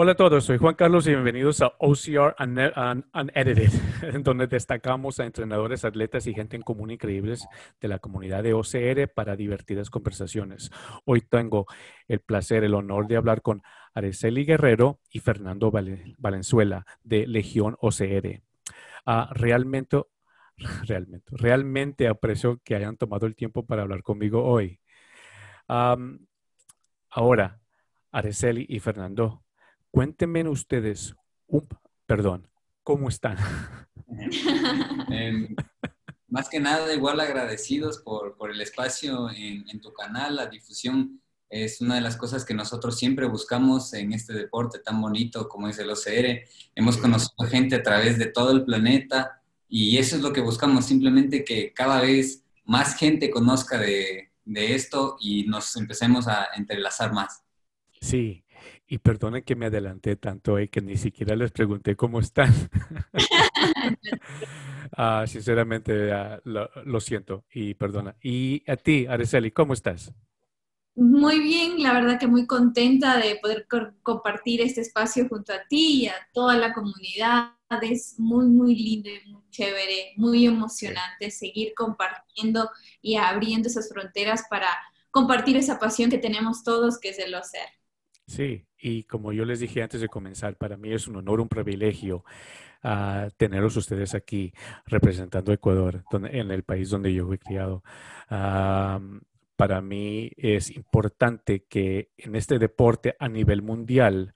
Hola a todos, soy Juan Carlos y bienvenidos a OCR Unedited, donde destacamos a entrenadores, atletas y gente en común increíbles de la comunidad de OCR para divertidas conversaciones. Hoy tengo el placer, el honor de hablar con Araceli Guerrero y Fernando Valenzuela de Legión OCR. Ah, realmente, realmente, realmente aprecio que hayan tomado el tiempo para hablar conmigo hoy. ahora, Araceli y Fernando, Cuéntenme ustedes, perdón, ¿cómo están? Em, más que nada, igual agradecidos por, el espacio en, tu canal, la difusión es una de las cosas que nosotros siempre buscamos en este deporte tan bonito como es el OCR. Hemos conocido gente a través de todo el planeta y eso es lo que buscamos, simplemente que cada vez más gente conozca de, de esto y nos empecemos a entrelazar más. Sí, y perdonen que me adelanté tanto eh, que ni siquiera les pregunté cómo están. Ah, sinceramente, ah, lo, siento y perdona. Y a ti, Araceli, ¿cómo estás? Muy bien, la verdad que muy contenta de poder compartir este espacio junto a ti y a toda la comunidad. Es muy, muy lindo y muy chévere, muy emocionante seguir compartiendo y abriendo esas fronteras para compartir esa pasión que tenemos todos, que es el ser. Sí, y como yo les dije antes de comenzar, para mí es un honor, un privilegio uh, tenerlos ustedes aquí representando Ecuador, en el país donde yo fui criado. para mí es importante que en este deporte a nivel mundial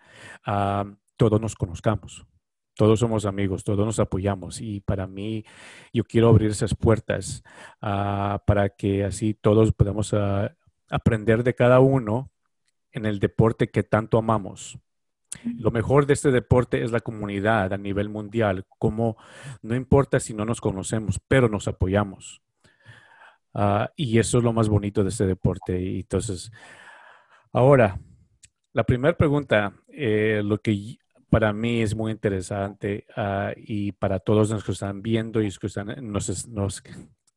todos nos conozcamos. Todos somos amigos, todos nos apoyamos y para mí yo quiero abrir esas puertas ah, para que así todos podamos ah, aprender de cada uno en el deporte que tanto amamos. Lo mejor de este deporte es la comunidad a nivel mundial, como no importa si no nos conocemos, pero nos apoyamos. Ah, y eso es lo más bonito de este deporte. Y entonces, ahora, la primera pregunta, eh, lo que para mí es muy interesante ah, y para todos los que están viendo y los que están, nos, nos,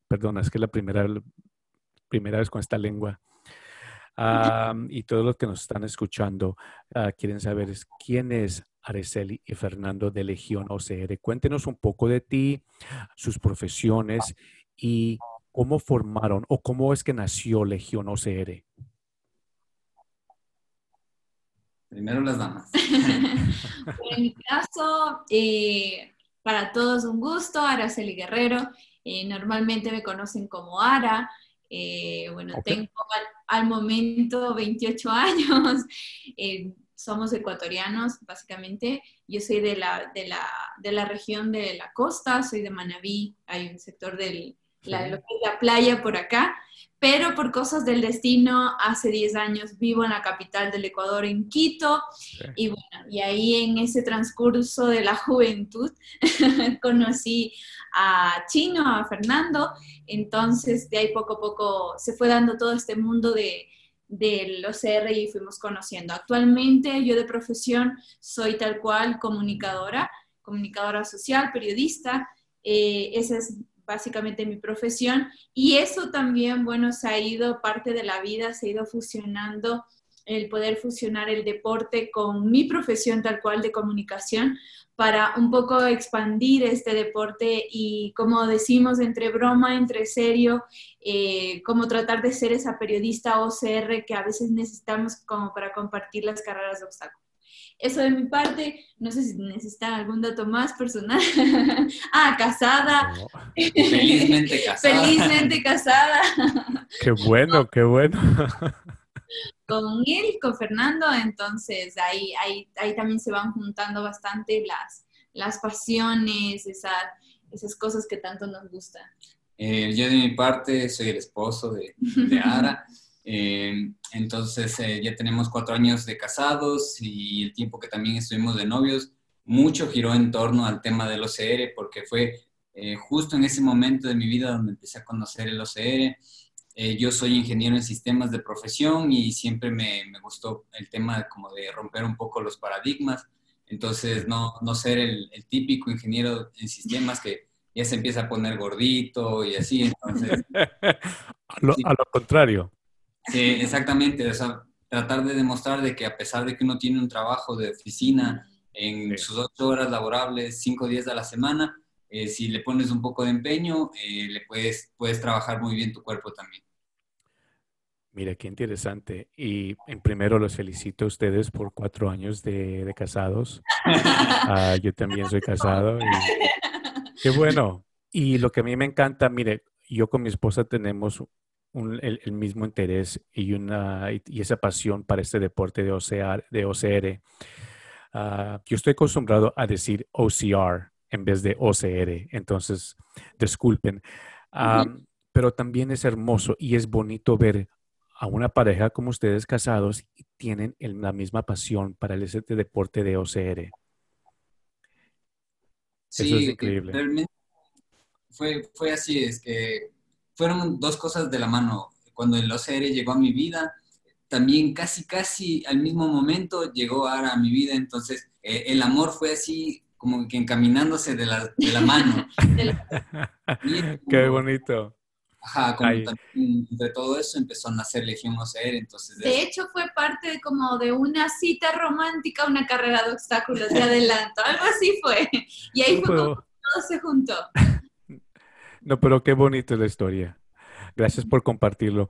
perdona, es que la primera, primera vez con esta lengua y todos los que nos están escuchando ah, quieren saber es, quién es Araceli y Fernando de Legión OCR. Cuéntenos un poco de ti, sus profesiones y cómo formaron o cómo es que nació Legión OCR. Primero las damas. en mi caso, eh, para todos un gusto, Araceli Guerrero. Eh, normalmente me conocen como Ara. Eh, bueno, tengo al, momento 28 años. Eh, somos ecuatorianos, básicamente. Yo soy de la, de, la, de la región de la costa, soy de Manabí, hay un sector de la playa por acá pero por cosas del destino, hace 10 años vivo en la capital del Ecuador, en Quito, y bueno, y ahí en ese transcurso de la juventud conocí a Chino, a Fernando, entonces de ahí poco a poco se fue dando todo este mundo de del OCR y fuimos conociendo. Actualmente yo de profesión soy tal cual comunicadora, comunicadora social, periodista, eh, esa es básicamente mi profesión. Y eso también, bueno, se ha ido parte de la vida, se ha ido fusionando el poder fusionar el deporte con mi profesión tal cual de comunicación para un poco expandir este deporte y como decimos entre broma, entre serio, eh, como tratar de ser esa periodista OCR que a veces necesitamos como para compartir las carreras de obstáculos. Eso de mi parte, no sé si necesitan algún dato más personal. ah, casada. Felizmente casada. Felizmente casada. qué bueno, qué bueno. con él, con Fernando, entonces ahí, ahí, ahí también se van juntando bastante las, las pasiones, esas, esas cosas que tanto nos gustan. Eh, yo de mi parte soy el esposo de, de Ara. Eh, entonces eh, ya tenemos cuatro años de casados y el tiempo que también estuvimos de novios, mucho giró en torno al tema del OCR porque fue eh, justo en ese momento de mi vida donde empecé a conocer el OCR. yo soy ingeniero en sistemas de profesión y siempre me, me, gustó el tema como de romper un poco los paradigmas. Entonces, no, no ser el, el típico ingeniero en sistemas que ya se empieza a poner gordito y así. Entonces, a, lo, a lo contrario. Sí, exactamente. O sea, tratar de demostrar de que a pesar de que uno tiene un trabajo de oficina en sus ocho horas laborables, cinco días a la semana, eh, si le pones un poco de empeño, eh, le puedes, puedes trabajar muy bien tu cuerpo también. Mira, qué interesante. Y en primero los felicito a ustedes por cuatro años de, casados. Ah, yo también soy casado. qué bueno. Y lo que a mí me encanta, mire, yo con mi esposa tenemos el, mismo interés y, una, y esa pasión para este deporte de, OCR. De OCR. Ah, yo estoy acostumbrado a decir OCR en vez de OCR, entonces disculpen. pero también es hermoso y es bonito ver a una pareja como ustedes casados y tienen la misma pasión para el deporte de OCR. Sí, Eso es increíble. Realmente fue, fue así, es que fueron dos cosas de la mano. Cuando el OCR llegó a mi vida, también casi, casi al mismo momento llegó Ara a mi vida, entonces eh, el amor fue así como que encaminándose de la, de la mano. Qué bonito. Ajá, como también de todo eso empezó a nacer Legión OCR, entonces... De, hecho fue parte como de una cita romántica, una carrera de obstáculos de adelanto, algo así fue. Y ahí fue como todo se juntó. No, pero qué bonita la historia. Gracias por compartirlo.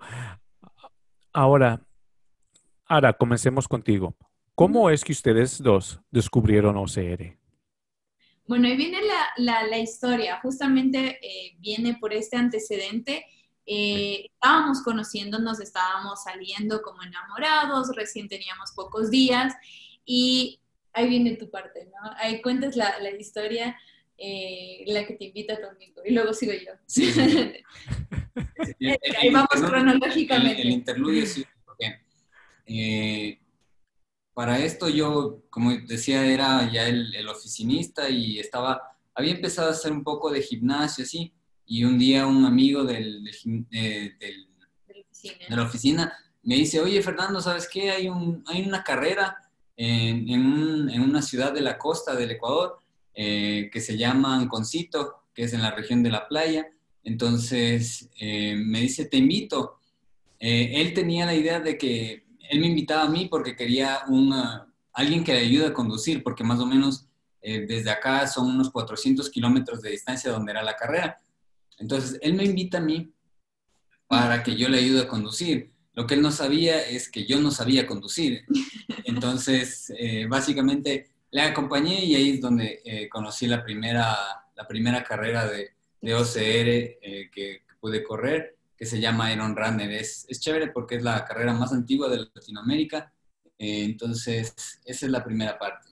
Ahora, ahora comencemos contigo. ¿Cómo es que ustedes dos descubrieron OCR? Bueno, ahí viene la, historia. Justamente eh, viene por este antecedente. Eh, estábamos conociéndonos, estábamos saliendo como enamorados, recién teníamos pocos días y ahí viene tu parte, ¿no? Ahí cuentas la, la historia eh, la que te invita conmigo y luego sigo yo. Sí, Ahí vamos cronológicamente. El, interludio, sí, porque eh, para esto yo, como decía, era ya el, oficinista y estaba, había empezado a hacer un poco de gimnasio, así, y un día un amigo del, de, la oficina me dice, oye Fernando, ¿sabes qué? Hay, un, hay una carrera en, en, en una ciudad de la costa del Ecuador eh, que se llama Anconcito, que es en la región de la playa. Entonces eh, me dice, te invito. Eh, él tenía la idea de que él me invitaba a mí porque quería una, alguien que le ayude a conducir, porque más o menos desde acá son unos 400 kilómetros de distancia donde era la carrera. Entonces él me invita a mí para que yo le ayude a conducir. Lo que él no sabía es que yo no sabía conducir. Entonces, básicamente, le acompañé y ahí es donde eh, conocí la primera, la primera carrera de, de OCR eh, que, pude correr, que se llama Iron Runner. Es, es chévere porque es la carrera más antigua de Latinoamérica. Eh, entonces, esa es la primera parte.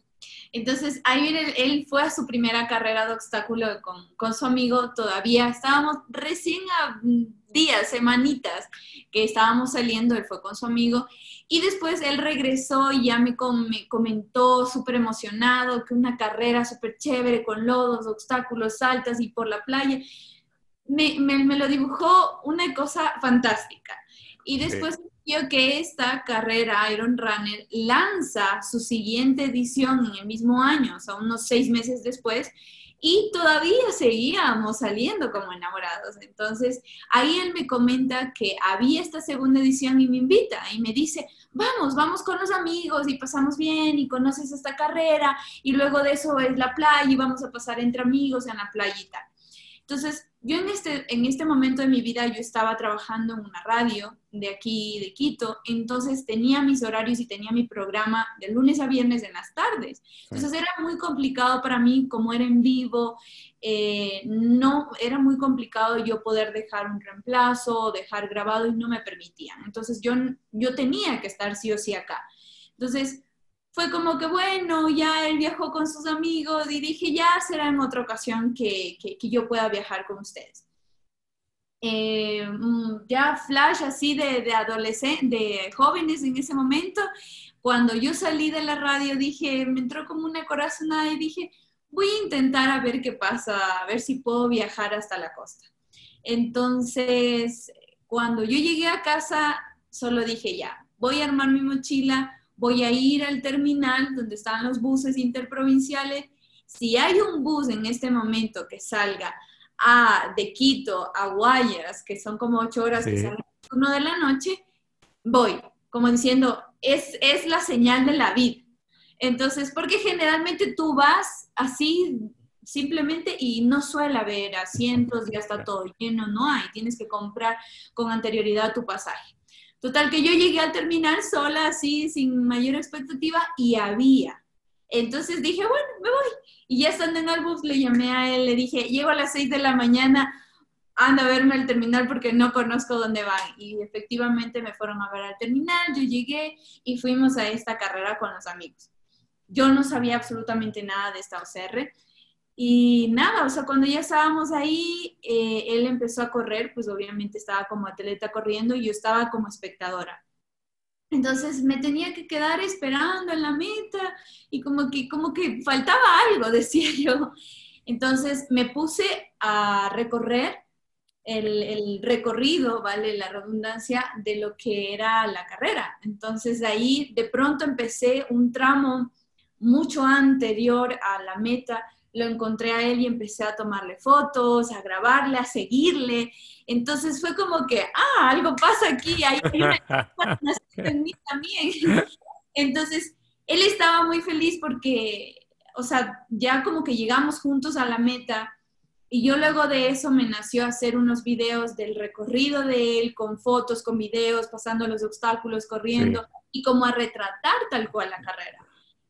Entonces, ahí viene, él fue a su primera carrera de obstáculo con, con su amigo todavía. Estábamos recién a días, semanitas que estábamos saliendo, él fue con su amigo y después él regresó y ya me, comentó súper emocionado que una carrera súper chévere con lodos, obstáculos, saltas y por la playa. Me, me, lo dibujó una cosa fantástica. Y después que esta carrera, Iron Runner, lanza su siguiente edición en el mismo año, o sea, unos seis meses después, y todavía seguíamos saliendo como enamorados. Entonces, ahí él me comenta que había esta segunda edición y me invita y me dice, vamos, vamos con los amigos y pasamos bien y conoces esta carrera y luego de eso es la playa y vamos a pasar entre amigos en la playita. Entonces, yo en este, en este momento de mi vida yo estaba trabajando en una radio de aquí, de Quito, entonces tenía mis horarios y tenía mi programa de lunes a viernes en las tardes. Entonces era muy complicado para mí, como era en vivo, eh, no, era muy complicado yo poder dejar un reemplazo dejar grabado y no me permitían. Entonces yo, yo tenía que estar sí o sí acá. Entonces, fue como que, bueno, ya él viajó con sus amigos y dije, ya será en otra ocasión que, que, yo pueda viajar con ustedes. Eh, mm, ya flash así de, de adolescentes, de jóvenes en ese momento, cuando yo salí de la radio dije, me entró como una corazonada y dije, voy a intentar a ver qué pasa, a ver si puedo viajar hasta la costa. Entonces, cuando yo llegué a casa, solo dije, ya, voy a armar mi mochila, voy a ir al terminal donde están los buses interprovinciales. Si hay un bus en este momento que salga a, de Quito a Guayas, que son como ocho horas que salen uno de la noche, voy, como diciendo, es, es la señal de la vida. Entonces, porque generalmente tú vas así simplemente y no suele haber asientos, ya está todo lleno, no hay, tienes que comprar con anterioridad tu pasaje. Total, que yo llegué al terminal sola, así, sin mayor expectativa, y había. Entonces dije, bueno, me voy. Y ya estando en el bus, le llamé a él, le dije, llego a las 6 de la mañana, anda a verme al terminal porque no conozco dónde van. Y efectivamente me fueron a ver al terminal, yo llegué y fuimos a esta carrera con los amigos. Yo no sabía absolutamente nada de esta OCR. Y nada, o sea, cuando ya estábamos ahí, eh, él empezó a correr, pues obviamente estaba como atleta corriendo y yo estaba como espectadora. Entonces me tenía que quedar esperando en la meta y como que, como que faltaba algo, decía yo. Entonces me puse a recorrer el, el, recorrido, vale la redundancia, de lo que era la carrera. Entonces ahí de pronto empecé un tramo mucho anterior a la meta lo encontré a él y empecé a tomarle fotos, a grabarle, a seguirle. Entonces fue como que, ah, algo pasa aquí, hay una en mí también. Entonces, él estaba muy feliz porque, o sea, ya como que llegamos juntos a la meta y yo luego de eso me nació hacer unos videos del recorrido de él, con fotos, con videos, pasando los obstáculos, corriendo y como a retratar tal cual la carrera.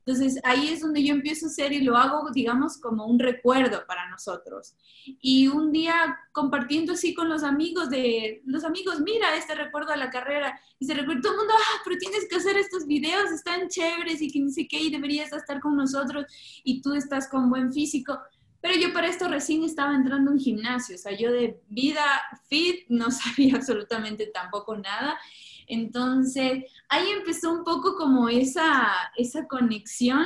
Entonces ahí es donde yo empiezo a hacer y lo hago, digamos, como un recuerdo para nosotros. Y un día compartiendo así con los amigos de, los amigos, mira este recuerdo de la carrera, y se recuerda todo el mundo, ah, pero tienes que hacer estos videos, están chéveres y que ni sé qué, y deberías estar con nosotros, y tú estás con buen físico. Pero yo para esto recién estaba entrando en gimnasio, o sea, yo de vida fit no sabía absolutamente tampoco nada. Entonces, ahí empezó un poco como esa, esa conexión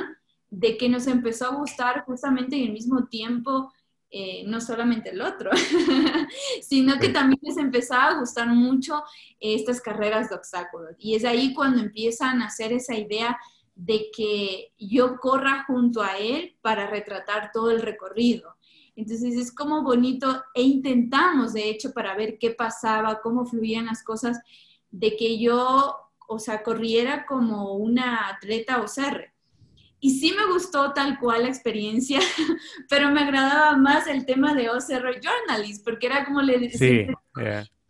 de que nos empezó a gustar justamente en el mismo tiempo, eh, no solamente el otro, sino que también les empezaba a gustar mucho estas carreras de obstáculos. Y es ahí cuando empiezan a hacer esa idea de que yo corra junto a él para retratar todo el recorrido. Entonces es como bonito e intentamos, de hecho, para ver qué pasaba, cómo fluían las cosas de que yo, o sea, corriera como una atleta o ser. Y sí me gustó tal cual la experiencia, pero me agradaba más el tema de OCR Journalist, porque era como le decía,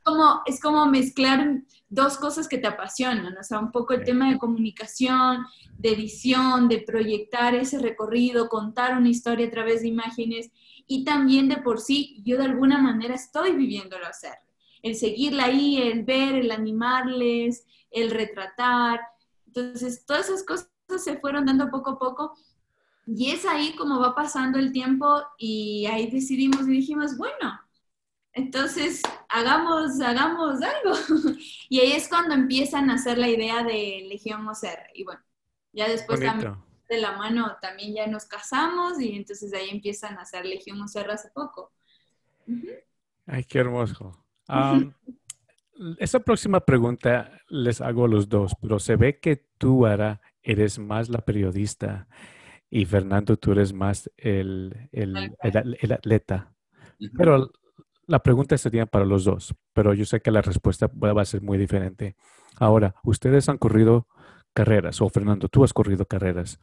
como, es como mezclar dos cosas que te apasionan, o sea, un poco el tema de comunicación, de edición, de proyectar ese recorrido, contar una historia a través de imágenes, y también de por sí, yo de alguna manera estoy viviendo el OCR el seguirla ahí, el ver, el animarles, el retratar. Entonces, todas esas cosas se fueron dando poco a poco. Y es ahí como va pasando el tiempo y ahí decidimos y dijimos, bueno, entonces hagamos, hagamos algo. y ahí es cuando empiezan a hacer la idea de Legión Moser. Y bueno, ya después también de la mano también ya nos casamos y entonces ahí empiezan a hacer Legión Moser hace poco. Ay, qué hermoso. Esa próxima pregunta les hago a los dos, pero se ve que tú, Ara, eres más la periodista y Fernando, tú eres más el, el, el, atleta. Pero la pregunta sería para los dos, pero yo sé que la respuesta va a ser muy diferente. Ahora, ustedes han corrido carreras, o Fernando, tú has corrido carreras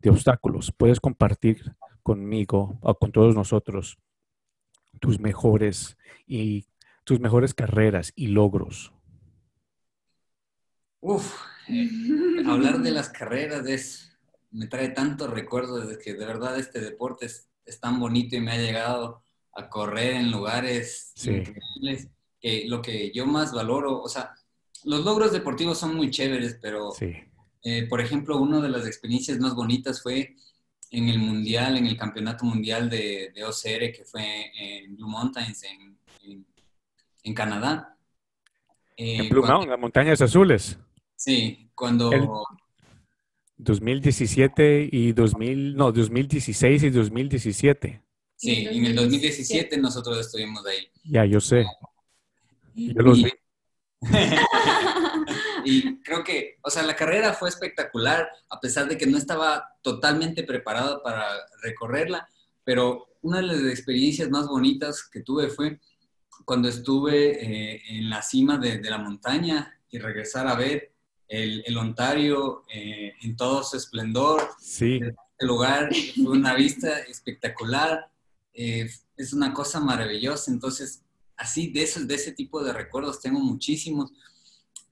de obstáculos. ¿Puedes compartir conmigo o con todos nosotros tus mejores y tus mejores carreras y logros? Uf, eh, hablar de las carreras es, me trae tantos recuerdos de que de verdad este deporte es, tan bonito y me ha llegado a correr en lugares increíbles que lo que yo más valoro, o sea, los logros deportivos son muy chéveres, pero eh, por ejemplo, una de las experiencias más bonitas fue en el mundial, en el campeonato mundial de, de OCR que fue en Blue Mountains, en en Canadá. en eh, Blue Mountain, las montañas azules. Sí, cuando... 2017 y 2000, no, 2016 y 2017. Sí, en el 2017 nosotros estuvimos ahí. Ya, yo sé. Yo los vi. y creo que, o sea, la carrera fue espectacular, a pesar de que no estaba totalmente preparado para recorrerla, pero una de las experiencias más bonitas que tuve fue cuando estuve eh, en la cima de, la montaña y regresar a ver el, el Ontario eh, en todo su esplendor. Sí. El lugar fue una vista espectacular, eh, es una cosa maravillosa, entonces así de, esos, de ese tipo de recuerdos tengo muchísimos.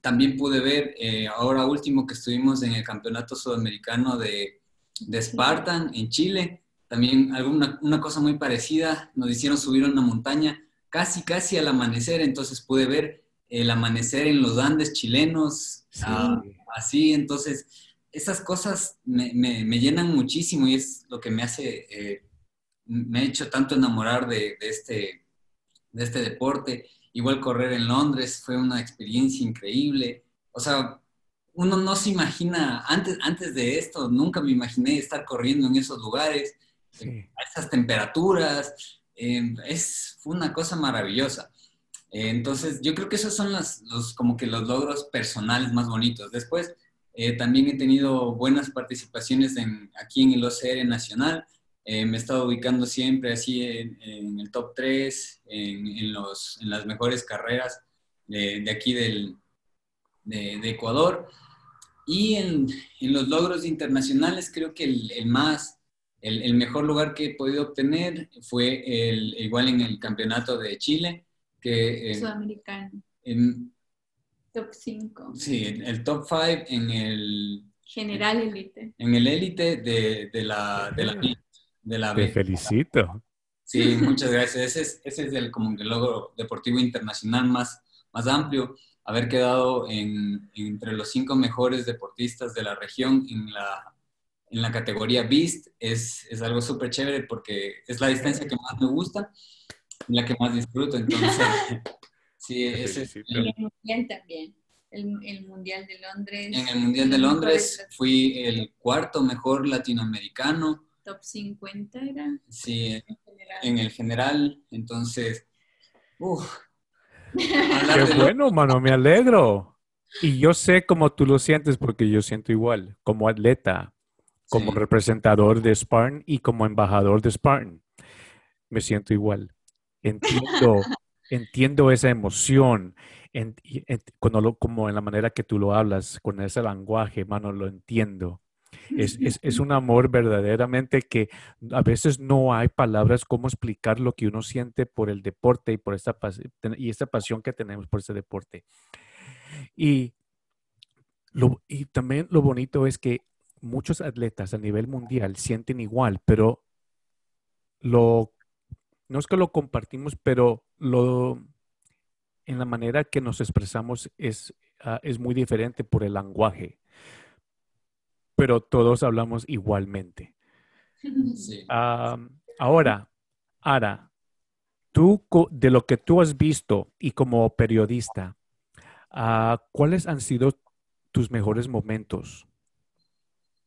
También pude ver, eh, ahora último que estuvimos en el Campeonato Sudamericano de, de Spartan en Chile, también alguna una cosa muy parecida, nos hicieron subir una montaña casi, casi al amanecer, entonces pude ver el amanecer en los Andes chilenos, ah, así, entonces esas cosas me, me, llenan muchísimo y es lo que me hace, eh, me ha hecho tanto enamorar de, de, este, de este deporte. Igual correr en Londres fue una experiencia increíble. O sea, uno no se imagina, antes, antes de esto, nunca me imaginé estar corriendo en esos lugares, a esas temperaturas. Eh, es, una cosa maravillosa. Eh, entonces, yo creo que esos son los, como que los logros personales más bonitos. Después, eh, también he tenido buenas participaciones en, aquí en el OCR Nacional. Eh, me he estado ubicando siempre así en, el top 3, en, los, en, las mejores carreras de, de aquí del, de, de, Ecuador. Y en, los logros internacionales creo que el, el más, el, el, mejor lugar que he podido obtener fue el, igual en el campeonato de Chile. Que, Sudamericano. En, Top 5. Sí, el top 5 en el... General élite. En el élite de, de, la, de, la, de la Te felicito. Sí, muchas gracias. Ese es, ese es el, como el logro deportivo internacional más, más amplio. Haber quedado en, entre los cinco mejores deportistas de la región en la, en la categoría Beast es, es algo súper chévere porque es la distancia que más me gusta y la que más disfruto. Entonces, Sí, ese es. el mundial también. El, el, Mundial de Londres. En el Mundial de Londres fui el cuarto mejor latinoamericano. Top 50 era. Sí, en el general. Entonces, uff. Qué bueno, mano, me alegro. Y yo sé cómo tú lo sientes porque yo siento igual, como atleta, como sí. representador de Spartan y como embajador de Spartan. Me siento igual. Entiendo entiendo esa emoción, en, en, cuando lo, como en la manera que tú lo hablas, con ese lenguaje, mano, lo entiendo. Es, es, es, un amor verdaderamente que a veces no hay palabras cómo explicar lo que uno siente por el deporte y por esta, y esta pasión que tenemos por ese deporte. Y, lo, y también lo bonito es que muchos atletas a nivel mundial sienten igual, pero lo no es que lo compartimos, pero lo, en la manera que nos expresamos es, uh, es muy diferente por el lenguaje. Pero todos hablamos igualmente. Sí. Uh, ahora, Ara, tú, de lo que tú has visto y como periodista, uh, ¿cuáles han sido tus mejores momentos?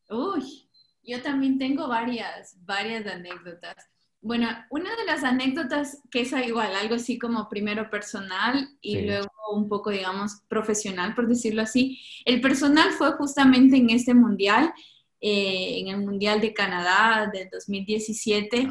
Uy, yo también tengo varias, varias anécdotas. Bueno, una de las anécdotas que es igual, algo así como primero personal y sí. luego un poco, digamos, profesional, por decirlo así. El personal fue justamente en este mundial, eh, en el Mundial de Canadá del 2017.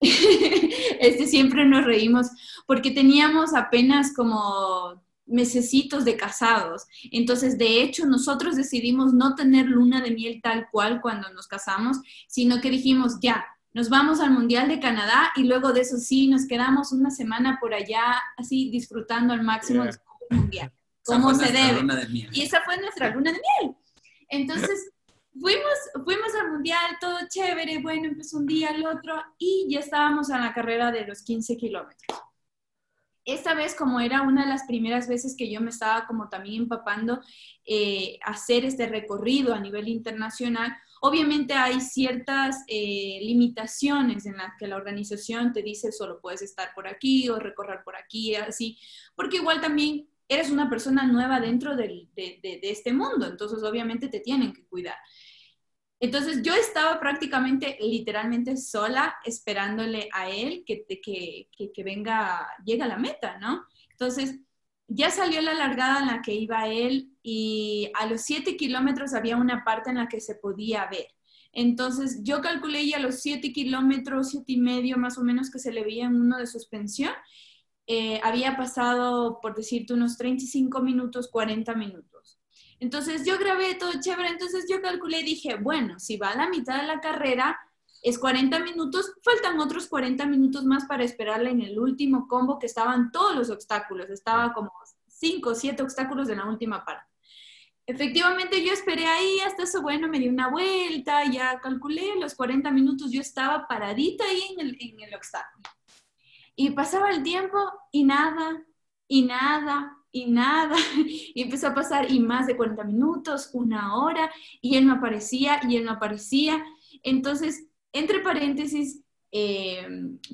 este siempre nos reímos porque teníamos apenas como mesecitos de casados. Entonces, de hecho, nosotros decidimos no tener luna de miel tal cual cuando nos casamos, sino que dijimos, ya, nos vamos al Mundial de Canadá y luego de eso sí, nos quedamos una semana por allá, así disfrutando al máximo yeah. del Mundial, como se debe. De y esa fue nuestra luna de miel. Entonces, fuimos, fuimos al Mundial, todo chévere, bueno, empezó un día, el otro, y ya estábamos en la carrera de los 15 kilómetros. Esta vez, como era una de las primeras veces que yo me estaba como también empapando eh, hacer este recorrido a nivel internacional, Obviamente hay ciertas eh, limitaciones en las que la organización te dice solo puedes estar por aquí o recorrer por aquí, así, porque igual también eres una persona nueva dentro de, este mundo, entonces obviamente te tienen que cuidar. Entonces yo estaba prácticamente, literalmente sola, esperándole a él que, que, venga, llegue a la meta, ¿no? Entonces ya salió la largada en la que iba él y a los siete kilómetros había una parte en la que se podía ver. Entonces yo calculé ya los siete kilómetros, siete y medio más o menos que se le veía en uno de suspensión. Eh, había pasado, por decirte, unos 35 minutos, 40 minutos. Entonces yo grabé todo chévere, entonces yo calculé y dije, bueno, si va a la mitad de la carrera, es 40 minutos, faltan otros 40 minutos más para esperarle en el último combo que estaban todos los obstáculos, estaba como 5 o 7 obstáculos en la última parte. Efectivamente, yo esperé ahí hasta eso, bueno, me di una vuelta, ya calculé los 40 minutos, yo estaba paradita ahí en el, en el obstáculo. Y pasaba el tiempo y nada, y nada, y nada. Y empezó a pasar y más de 40 minutos, una hora, y él no aparecía, y él no aparecía. Entonces, entre paréntesis, eh,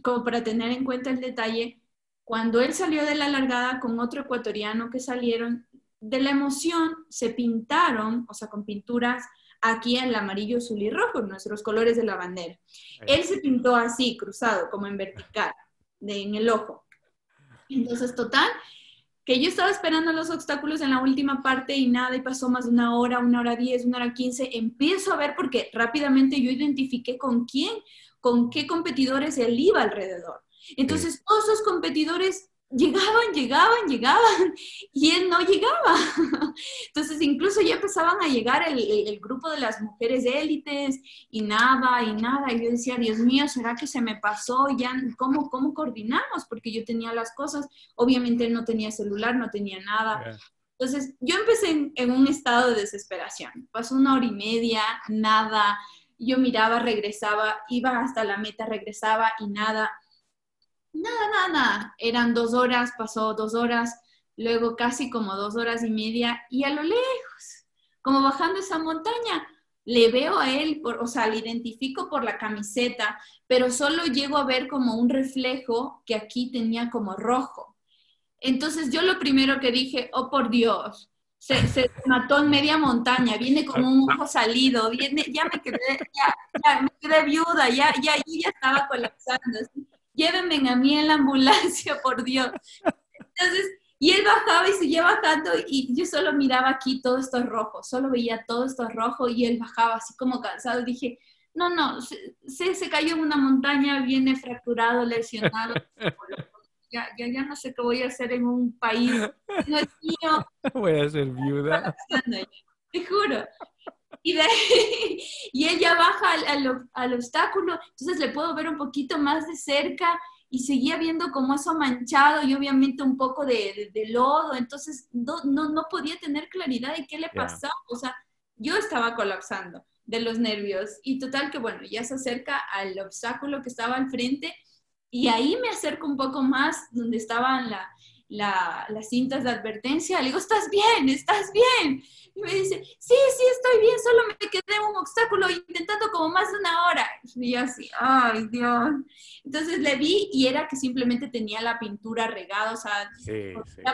como para tener en cuenta el detalle, cuando él salió de la largada con otro ecuatoriano que salieron, de la emoción se pintaron, o sea, con pinturas aquí en el amarillo, azul y rojo, nuestros colores de la bandera. Él se pintó así, cruzado, como en vertical, de, en el ojo. Entonces, total, que yo estaba esperando los obstáculos en la última parte y nada, y pasó más de una hora, una hora diez, una hora quince, empiezo a ver porque rápidamente yo identifiqué con quién, con qué competidores él iba alrededor. Entonces, todos esos competidores llegaban, llegaban, llegaban y él no llegaba. Entonces incluso ya empezaban a llegar el, grupo de las mujeres élites y nada, y nada. Y yo decía, Dios mío, ¿será que se me pasó? Ya, ¿cómo, cómo coordinamos? Porque yo tenía las cosas, obviamente él no tenía celular, no tenía nada. Entonces yo empecé en, en un estado de desesperación. Pasó una hora y media, nada. Yo miraba, regresaba, iba hasta la meta, regresaba y nada Nada, nada, nada. Eran dos horas, pasó dos horas, luego casi como dos horas y media, y a lo lejos, como bajando esa montaña, le veo a él, por, o sea, le identifico por la camiseta, pero solo llego a ver como un reflejo que aquí tenía como rojo. Entonces yo lo primero que dije, oh por Dios, se, mató en media montaña, viene con un ojo salido, viene, ya me quedé, ya, ya me quedé viuda, ya, ya, ya estaba colapsando llévenme a mí en la ambulancia, por Dios. Entonces, y él bajaba y seguía bajando y yo solo miraba aquí todo esto rojo, solo veía todo esto rojo y él bajaba así como cansado. Dije, no, no, se, se cayó en una montaña, viene fracturado, lesionado. Ya, ya, ya, no sé qué voy a hacer en un país. No es mío. Voy a ser viuda. Te juro. Y, de, y él ya baja al, al, obstáculo, entonces le puedo ver un poquito más de cerca y seguía viendo como eso manchado y obviamente un poco de, de, lodo, entonces no, no, no, podía tener claridad de qué le pasaba, o sea, yo estaba colapsando de los nervios y total que bueno, ya se acerca al obstáculo que estaba al frente y ahí me acerco un poco más donde estaban la, la, las cintas de advertencia, le digo, ¿estás bien? ¿Estás bien? Y me dice, sí, sí, estoy bien, solo me quedé en un obstáculo intentando como más de una hora. Y yo así, ay Dios. Entonces le vi y era que simplemente tenía la pintura regada, o sea,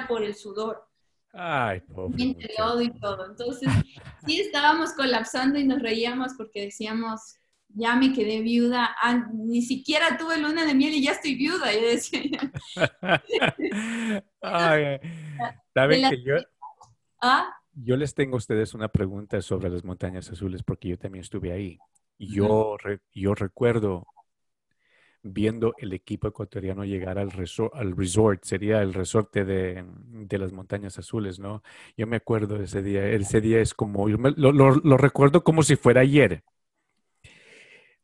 por el sudor. Ay, pobre. Entre y todo. Entonces, sí estábamos colapsando y nos reíamos porque decíamos, ya me quedé viuda, ah, ni siquiera tuve luna de miel y ya estoy viuda. Yo decía. Ay, ¿saben que yo, ¿Ah? yo les tengo a ustedes una pregunta sobre las montañas azules porque yo también estuve ahí. Yo, yo recuerdo viendo el equipo ecuatoriano llegar al resort, al resort sería el resorte de, de, las montañas azules, ¿no? Yo me acuerdo de ese día, ese día es como, lo, lo, lo, recuerdo como si fuera ayer,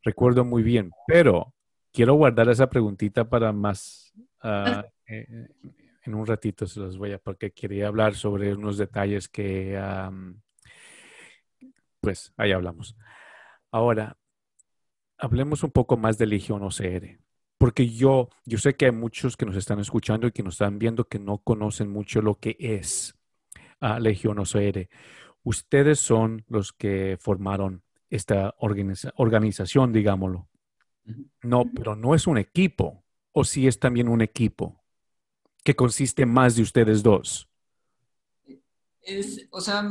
recuerdo muy bien, pero quiero guardar esa preguntita para más, uh, eh, en un ratito se los voy a, porque quería hablar sobre unos detalles que, pues, ahí hablamos. Ahora, hablemos un poco más de Legión OCR, porque yo, yo sé que hay muchos que nos están escuchando y que nos están viendo que no conocen mucho lo que es uh, Legión OCR. Ustedes son los que formaron esta organización, digámoslo. No, pero no es un equipo, o si es también un equipo que consiste más de ustedes dos. Es, o sea,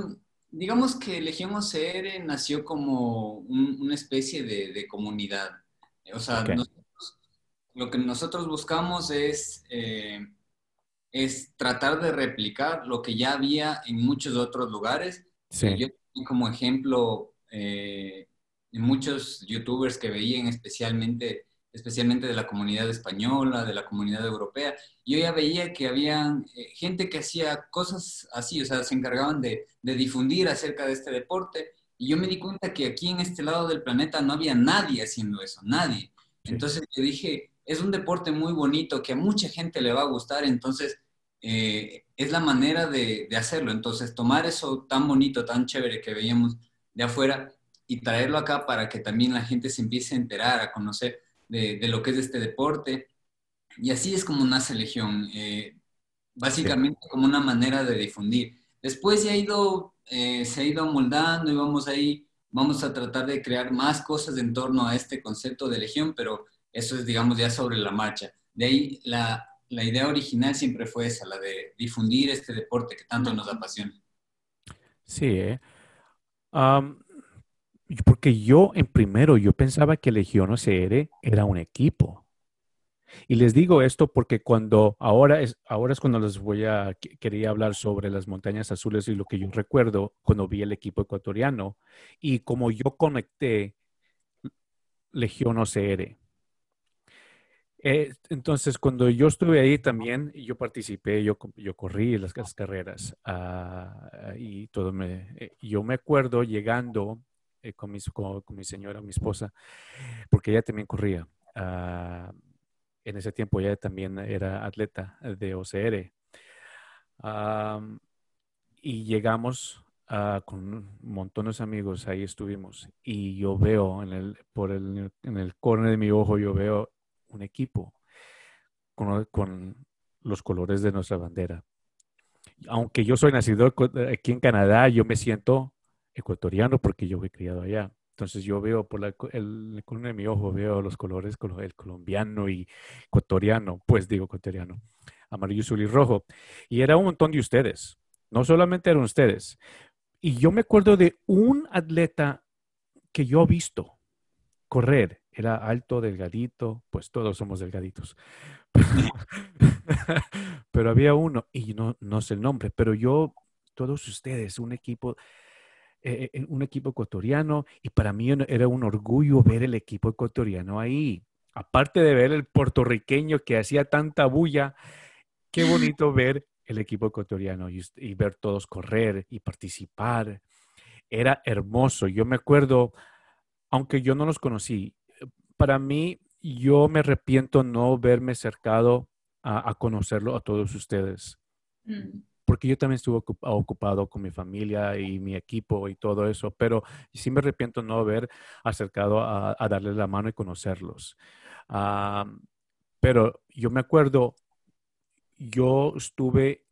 digamos que Legión OCR nació como una especie de, comunidad. O sea, lo que nosotros buscamos es, eh, es tratar de replicar lo que ya había en muchos otros lugares. Sí. Yo como ejemplo eh, muchos youtubers que veían, especialmente especialmente de la comunidad española, de la comunidad europea. Yo ya veía que había eh, gente que hacía cosas así, o sea, se encargaban de, de, difundir acerca de este deporte. Y yo me di cuenta que aquí en este lado del planeta no había nadie haciendo eso, nadie. Entonces yo dije, es un deporte muy bonito que a mucha gente le va a gustar, entonces eh, es la manera de, de hacerlo. Entonces tomar eso tan bonito, tan chévere que veíamos de afuera y traerlo acá para que también la gente se empiece a enterar, a conocer de, lo que es este deporte. Y así es como nace Legión, eh, básicamente como una manera de difundir. Después ya ha ido, eh, se ha ido moldando y vamos ahí, vamos a tratar de crear más cosas en torno a este concepto de Legión, pero eso es, digamos, ya sobre la marcha. De ahí la, la idea original siempre fue esa, la de difundir este deporte que tanto nos apasiona. Sí, ¿eh? Porque yo en primero, yo pensaba que Legión OCR era un equipo. Y les digo esto porque cuando ahora es, ahora es cuando les voy a, quería hablar sobre las montañas azules y lo que yo recuerdo cuando vi el equipo ecuatoriano y como yo conecté Legión OCR. Eh, entonces, cuando yo estuve ahí también, yo participé, yo, corrí las, carreras uh, y todo me, eh, yo me acuerdo llegando eh, con, mi, con, mi señora, mi esposa, porque ella también corría. Uh, en ese tiempo ella también era atleta de OCR. Uh, y llegamos uh, con montón de amigos, ahí estuvimos. Y yo veo en el, por el, en el corner de mi ojo, yo veo un equipo con, con los colores de nuestra bandera. Aunque yo soy nacido aquí en Canadá, yo me siento ecuatoriano porque yo fui criado allá. Entonces yo veo por la, el, con de mi ojo, veo los colores, el colombiano y ecuatoriano, pues digo ecuatoriano, amarillo, azul y rojo. Y era un montón de ustedes, no solamente eran ustedes. Y yo me acuerdo de un atleta que yo he visto correr, era alto, delgadito, pues todos somos delgaditos. pero había uno, y no, no sé el nombre, pero yo, todos ustedes, un equipo, eh, eh, un equipo ecuatoriano y para mí era un orgullo ver el equipo ecuatoriano ahí. Aparte de ver el puertorriqueño que hacía tanta bulla, qué bonito ver el equipo ecuatoriano y, y ver todos correr y participar. Era hermoso. Yo me acuerdo, aunque yo no los conocí, para mí yo me arrepiento no verme acercado a, a conocerlo a todos ustedes. Mm porque yo también estuve ocupado con mi familia y mi equipo y todo eso, pero sí me arrepiento no haber acercado a, a darles la mano y conocerlos. pero yo me acuerdo, yo estuve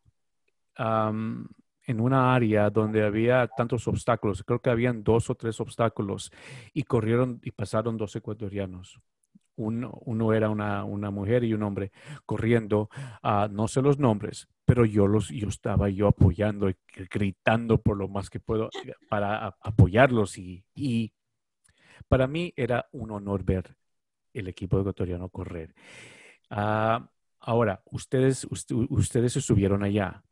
en una área donde había tantos obstáculos, creo que habían dos o tres obstáculos y corrieron y pasaron dos ecuatorianos uno, era una, mujer y un hombre corriendo, uh, no sé los nombres, pero yo los, yo estaba yo apoyando y gritando por lo más que puedo eh, para apoyarlos y, para mí era un honor ver el equipo ecuatoriano correr. Uh, ahora, ustedes, ustedes estuvieron allá.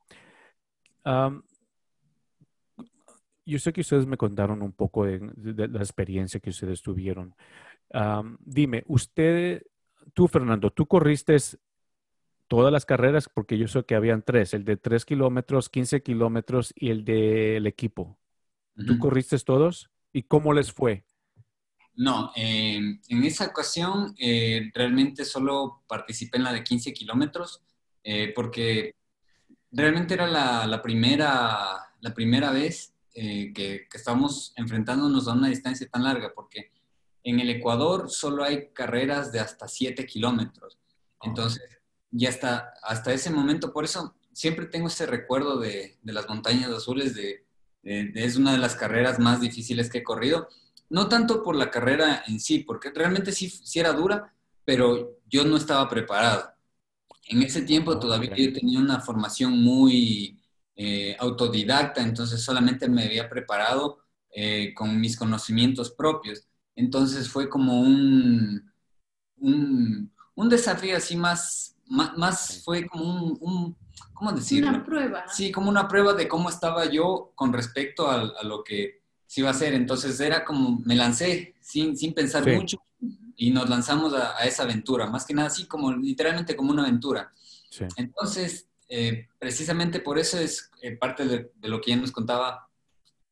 Yo sé que ustedes me contaron un poco de, de, la experiencia que ustedes tuvieron dime, usted, tú Fernando, tú corriste todas las carreras porque yo sé que habían tres, el de tres kilómetros, 15 kilómetros y el del equipo. ¿Tú corriste todos? ¿Y cómo les fue? No, en esa ocasión eh, realmente solo participé en la de 15 kilómetros eh, porque realmente era la, primera, la primera vez eh, que, que estábamos enfrentándonos a una distancia tan larga porque en el Ecuador solo hay carreras de hasta 7 kilómetros. Entonces, ya hasta, hasta ese momento, por eso siempre tengo ese recuerdo de, de las montañas azules, de, es una de las carreras más difíciles que he corrido. No tanto por la carrera en sí, porque realmente sí, sí era dura, pero yo no estaba preparado. En ese tiempo ah, todavía yo tenía una formación muy eh, autodidacta, entonces solamente me había preparado eh, con mis conocimientos propios. Entonces fue como un, un, desafío así más, más, fue como un, ¿cómo decirlo? Una prueba. Sí, como una prueba de cómo estaba yo con respecto a, lo que se iba a hacer. Entonces era como, me lancé sin, sin pensar mucho y nos lanzamos a, esa aventura, más que nada así como literalmente como una aventura. Entonces, eh, precisamente por eso es eh, parte de, lo que ya nos contaba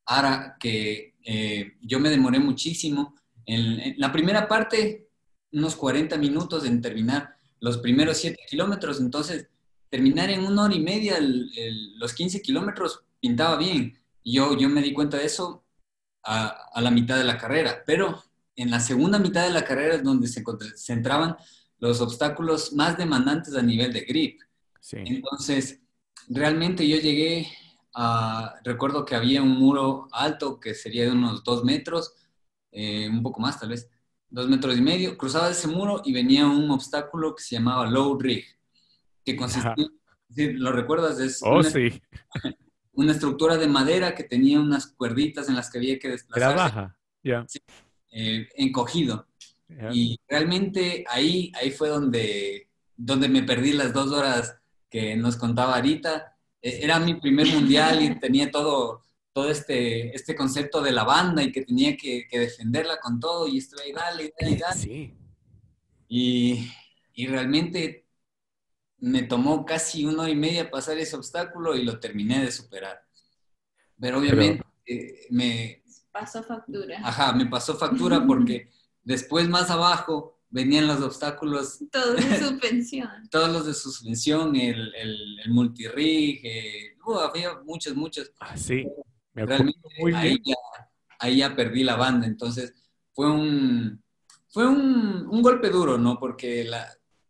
Ara, que eh, yo me demoré muchísimo. En, la primera parte, unos 40 minutos en terminar los primeros 7 kilómetros, entonces terminar en una hora y media los 15 kilómetros pintaba bien. Yo, yo me di cuenta de eso a, a, la mitad de la carrera, pero en la segunda mitad de la carrera es donde se centraban los obstáculos más demandantes a nivel de grip. Entonces, realmente yo llegué a, recuerdo que había un muro alto que sería de unos dos metros, eh, un poco más tal vez, dos metros y medio, cruzaba ese muro y venía un obstáculo que se llamaba low rig, que consistía, ¿lo recuerdas? Es oh, una, sí. Una estructura de madera que tenía unas cuerditas en las que había que desplazarse. Era baja, ya. Eh, encogido. Y realmente ahí, ahí fue donde, donde me perdí las dos horas que nos contaba ahorita. E, era mi primer mundial y tenía todo, todo este, este concepto de la banda y que tenía que, defenderla con todo y estoy ahí, dale, dale, dale. Y, y, realmente me tomó casi una hora y media pasar ese obstáculo y lo terminé de superar. Pero obviamente eh, me... Pasó factura. Ajá, me pasó factura porque después más abajo venían los obstáculos. Todos de suspensión. todos los de suspensión, el, el, el multirig, eh, uh, había muchos, muchos. Ah, sí, me Realmente muy ahí, Ya, ahí ya perdí la banda, entonces fue un, fue un, un golpe duro, ¿no? Porque la,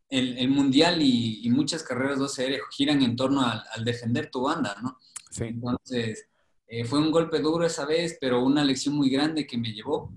el, el, mundial y, y, muchas carreras 2CR giran en torno al, al, defender tu banda, ¿no? Sí. Entonces, eh, fue un golpe duro esa vez, pero una lección muy grande que me llevó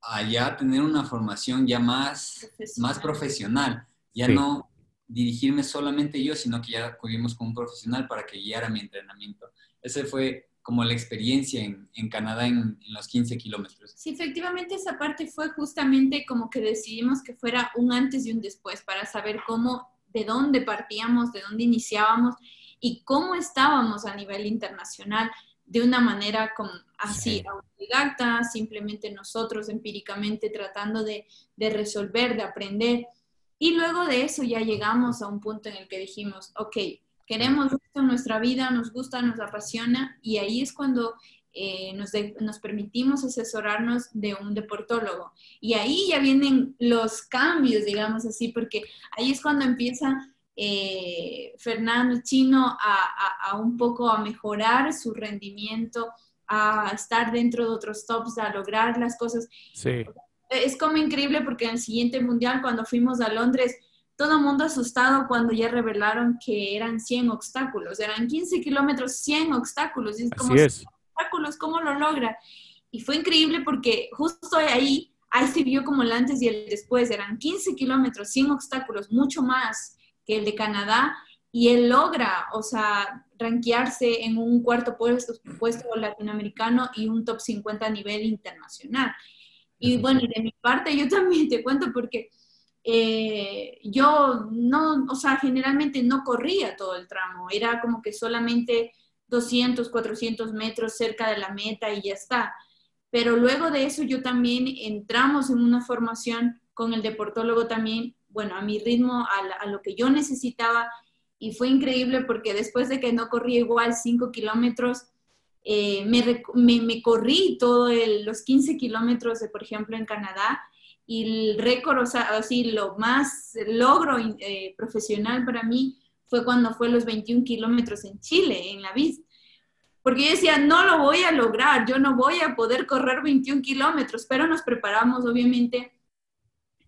allá tener una formación ya más profesional, más profesional. ya no dirigirme solamente yo, sino que ya acudimos con un profesional para que guiara mi entrenamiento. Ese fue como la experiencia en, en Canadá en, en, los 15 kilómetros. Sí, efectivamente esa parte fue justamente como que decidimos que fuera un antes y un después para saber cómo, de dónde partíamos, de dónde iniciábamos y cómo estábamos a nivel internacional de una manera como así, autodidacta, simplemente nosotros empíricamente tratando de, de, resolver, de aprender. Y luego de eso ya llegamos a un punto en el que dijimos, ok, queremos esto en nuestra vida, nos gusta, nos apasiona, y ahí es cuando eh, nos, nos, permitimos asesorarnos de un deportólogo. Y ahí ya vienen los cambios, digamos así, porque ahí es cuando empieza eh, Fernando Chino a, un poco a mejorar su rendimiento, a estar dentro de otros tops, a lograr las cosas. Es como increíble porque en el siguiente mundial, cuando fuimos a Londres, todo el mundo asustado cuando ya revelaron que eran 100 obstáculos, eran 15 kilómetros, 100 obstáculos. Y es como, obstáculos, ¿cómo lo logra? Y fue increíble porque justo ahí, ahí se vio como el antes y el después, eran 15 kilómetros, 100 obstáculos, mucho más que el de Canadá, y él logra, o sea, rankearse en un cuarto puesto, puesto latinoamericano y un top 50 a nivel internacional. Y bueno, de mi parte yo también te cuento porque eh, yo no, o sea, generalmente no corría todo el tramo, era como que solamente 200, 400 metros cerca de la meta y ya está. Pero luego de eso yo también entramos en una formación con el deportólogo también bueno, a mi ritmo, a, lo que yo necesitaba. Y fue increíble porque después de que no corrí igual 5 kilómetros, eh, me, me, corrí todos los 15 kilómetros, de, por ejemplo, en Canadá. Y el récord, o sea, así, lo más logro eh, profesional para mí fue cuando fue los 21 kilómetros en Chile, en la bici. Porque yo decía, no lo voy a lograr, yo no voy a poder correr 21 kilómetros, pero nos preparamos, obviamente,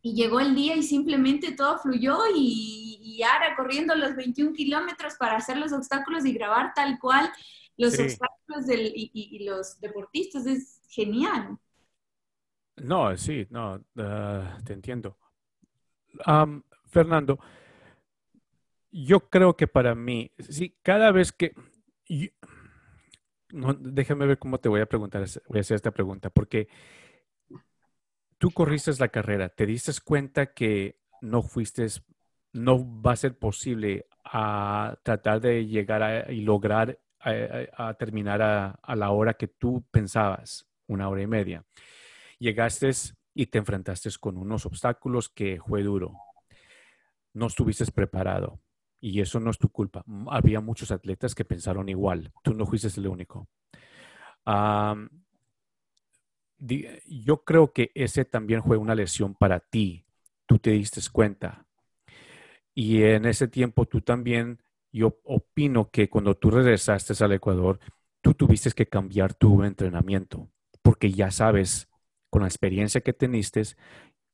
y llegó el día y simplemente todo fluyó y, y Ara corriendo los 21 kilómetros para hacer los obstáculos y grabar tal cual los obstáculos del, y, los deportistas. Es genial. No, sí, no, ah, te entiendo. Fernando, yo creo que para mí, sí, cada vez que... no, déjame ver cómo te voy a preguntar, voy a hacer esta pregunta, porque tú corriste la carrera, ¿te diste cuenta que no fuiste, no va a ser posible a tratar de llegar y lograr a, terminar a, la hora que tú pensabas, una hora y media? Llegaste y te enfrentaste con unos obstáculos que fue duro. No estuviste preparado y eso no es tu culpa. Había muchos atletas que pensaron igual. Tú no fuiste el único. Yo creo que ese también fue una lesión para ti. Tú te diste cuenta. Y en ese tiempo tú también, yo opino que cuando tú regresaste al Ecuador, tú tuviste que cambiar tu entrenamiento, porque ya sabes, con la experiencia que teniste,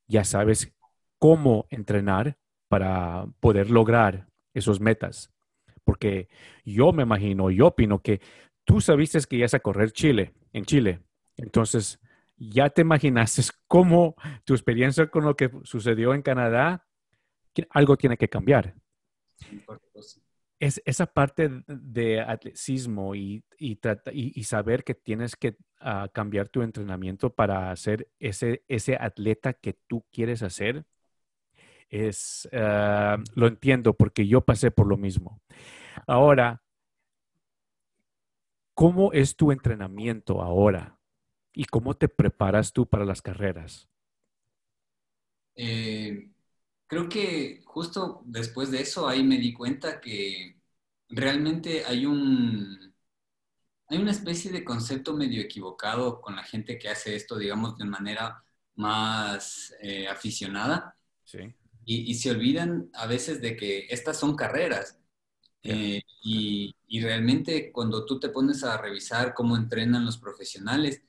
ya sabes cómo entrenar para poder lograr esos metas. Porque yo me imagino, yo opino que tú sabiste que ibas a correr Chile, en Chile. Entonces, ya te imaginaste cómo tu experiencia con lo que sucedió en Canadá, algo tiene que cambiar. Es esa parte de atletismo y, y, saber que tienes que ah, cambiar tu entrenamiento para hacer ese, ese atleta que tú quieres hacer, es, ah, lo entiendo porque yo pasé por lo mismo. Ahora, ¿cómo es tu entrenamiento ahora? ¿Y cómo te preparas tú para las carreras? Eh, creo que justo después de eso ahí me di cuenta que realmente hay un hay una especie de concepto medio equivocado con la gente que hace esto, digamos, de manera más eh, aficionada. Sí y, se olvidan a veces de que estas son carreras. Eh, y, realmente cuando tú te pones a revisar cómo entrenan los profesionales,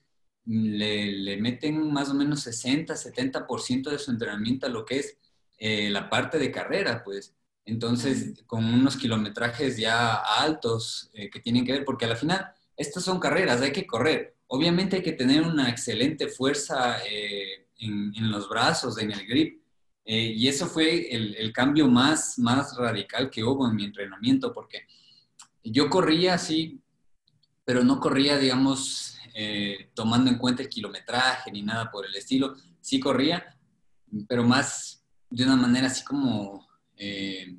le, meten más o menos 60, 70% de su entrenamiento a lo que es eh, la parte de carrera, pues. Entonces, con unos kilometrajes ya altos eh, que tienen que ver, porque al final, estas son carreras, hay que correr. Obviamente hay que tener una excelente fuerza en, en, los brazos, en el grip, eh, y eso fue el, cambio más, más radical que hubo en mi entrenamiento, porque yo corría así, pero no corría, digamos, eh, tomando en cuenta el kilometraje ni nada por el estilo. Sí corría, pero más de una manera así como, eh,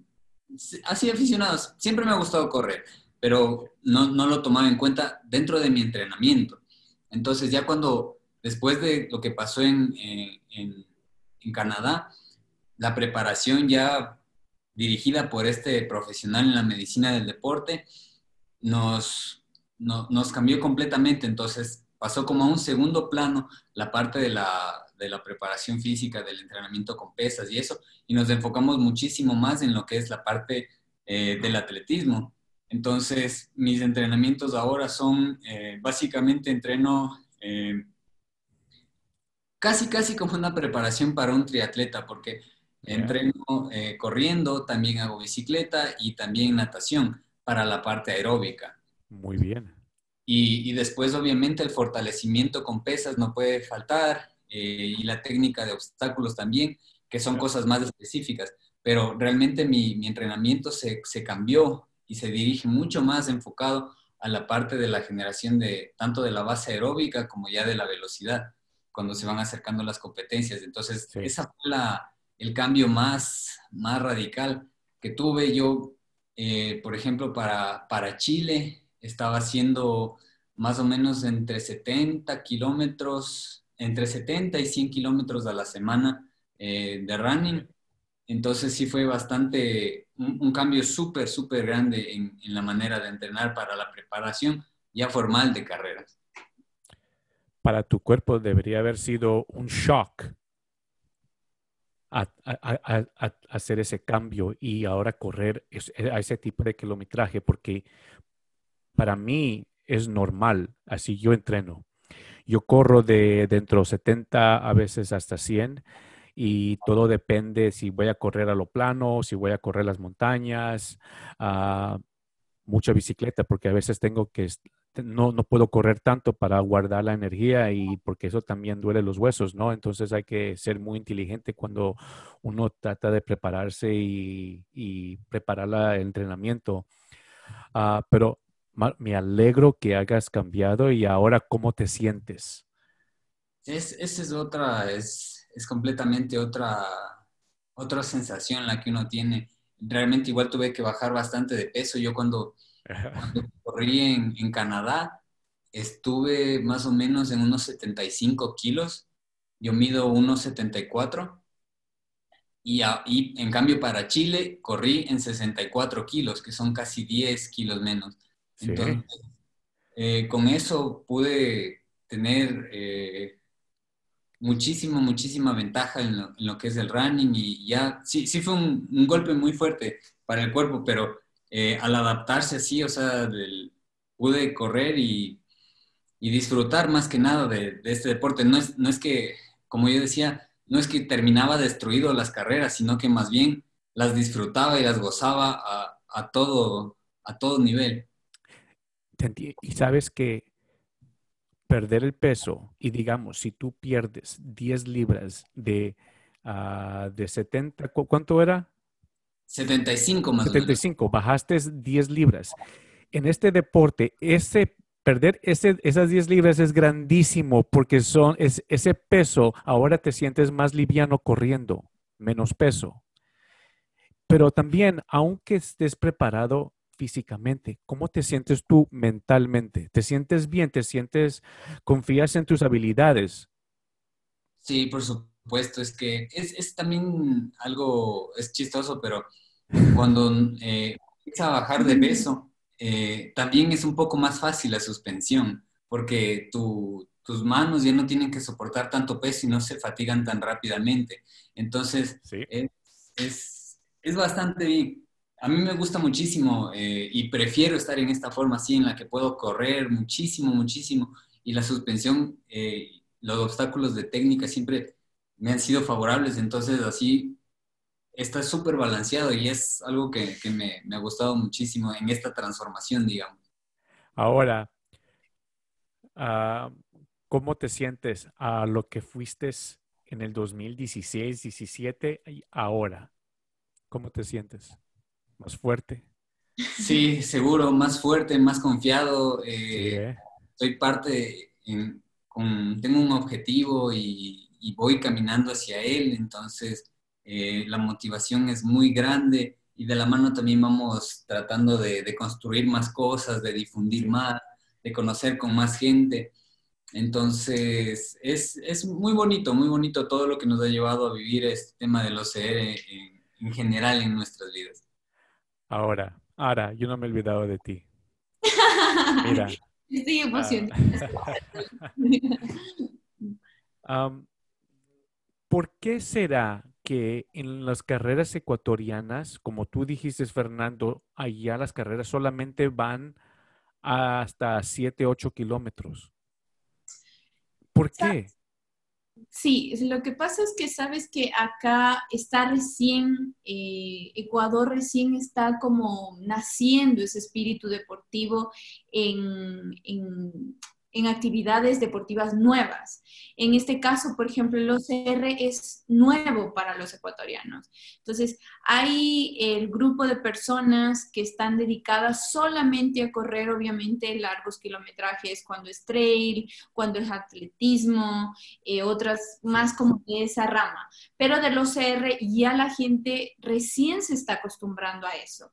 así aficionados. Siempre me ha gustado correr, pero no, no lo tomaba en cuenta dentro de mi entrenamiento. Entonces ya cuando, después de lo que pasó en, en, en Canadá, la preparación ya dirigida por este profesional en la medicina del deporte nos, nos cambió completamente. Entonces pasó como a un segundo plano la parte de la, preparación física, del entrenamiento con pesas y eso, y nos enfocamos muchísimo más en lo que es la parte eh, del atletismo. Entonces, mis entrenamientos ahora son, eh, básicamente entreno eh, casi, casi como una preparación para un triatleta, porque Entreno eh, corriendo, también hago bicicleta y también natación para la parte aeróbica. Muy bien. Y, después, obviamente, el fortalecimiento con pesas no puede faltar eh, y la técnica de obstáculos también, que son cosas más específicas. Pero realmente mi, entrenamiento se, se, cambió y se dirige mucho más enfocado a la parte de la generación de tanto de la base aeróbica como ya de la velocidad cuando se van acercando las competencias. Entonces, esa fue la, el cambio más, más radical que tuve. Yo, eh, por ejemplo, para, para Chile estaba haciendo más o menos entre 70 kilómetros, entre 70 y 100 kilómetros a la semana eh, de running. Entonces sí fue bastante, un, cambio súper, súper grande en, en la manera de entrenar para la preparación ya formal de carreras. Para tu cuerpo debería haber sido un shock a, hacer ese cambio y ahora correr a ese tipo de kilometraje, porque para mí es normal, así yo entreno. Yo corro de dentro de 70 a veces hasta 100 y todo depende si voy a correr a lo plano, si voy a correr las montañas, uh, mucha bicicleta, porque a veces tengo que no, no, puedo correr tanto para guardar la energía y porque eso también duele los huesos, ¿no? Entonces hay que ser muy inteligente cuando uno trata de prepararse y, y preparar el entrenamiento. Ah, pero me alegro que hayas cambiado y ahora, ¿cómo te sientes? Es, esa es otra, es, es completamente otra, otra sensación la que uno tiene. Realmente igual tuve que bajar bastante de peso. Yo cuando cuando corrí en, en, Canadá, estuve más o menos en unos 75 kilos yo mido 1,74 y, y en cambio para Chile corrí en 64 kilos, que son casi 10 kilos menos. Entonces, eh, con eso pude tener eh, muchísima, muchísima ventaja en lo, que es el running y ya, sí, sí fue un, golpe muy fuerte para el cuerpo, pero eh, al adaptarse así, o sea, pude correr y, disfrutar más que nada de, este deporte. No es, no es que, como yo decía, no es que terminaba destruido las carreras, sino que más bien las disfrutaba y las gozaba a, a todo, a todo nivel. Y sabes que perder el peso y digamos, si tú pierdes 10 libras de, uh, de 70, ¿cuánto era? 75 más 75, bajaste 10 libras. En este deporte, ese perder ese, esas 10 libras es grandísimo porque son es, ese peso, ahora te sientes más liviano corriendo, menos peso. Pero también, aunque estés preparado, físicamente? ¿Cómo te sientes tú mentalmente? ¿Te sientes bien? ¿Te sientes, confías en tus habilidades? Sí, por supuesto. Es que es, también algo, es chistoso, pero cuando eh, empieza a bajar de peso, eh, también es un poco más fácil la suspensión, porque tus manos ya no tienen que soportar tanto peso y no se fatigan tan rápidamente. Entonces, es, es bastante bien a mí me gusta muchísimo eh, y prefiero estar en esta forma así, en la que puedo correr muchísimo, muchísimo. Y la suspensión, eh, los obstáculos de técnica siempre me han sido favorables, entonces así está súper balanceado y es algo que, me, ha gustado muchísimo en esta transformación, digamos. Ahora, ah, ¿cómo te sientes a lo que fuiste en el 2016, 17 y ahora? ¿Cómo te sientes? Más fuerte. Sí, seguro, más fuerte, más confiado. Eh, ¿eh? Soy parte, tengo un objetivo y, voy caminando hacia él, entonces eh, la motivación es muy grande y de la mano también vamos tratando de, construir más cosas, de difundir más, de conocer con más gente. Entonces, es, muy bonito, muy bonito todo lo que nos ha llevado a vivir este tema del OCR en general en nuestras vidas. Ahora, Ara, yo no me he olvidado de ti. Mira. Estoy ah. ¿Por qué será que en las carreras ecuatorianas, como tú dijiste, Fernando, allá las carreras solamente van hasta 7, 8 kilómetros? ¿Por qué? Sí, lo que pasa es que sabes que acá está recién, eh, Ecuador recién está como naciendo ese espíritu deportivo en, en actividades deportivas nuevas. En este caso, por ejemplo, el OCR es nuevo para los ecuatorianos. Entonces, hay el grupo de personas que están dedicadas solamente a correr, obviamente, largos kilometrajes, cuando es trail, cuando es atletismo, eh, otras más como de esa rama. Pero del OCR ya la gente recién se está acostumbrando a eso.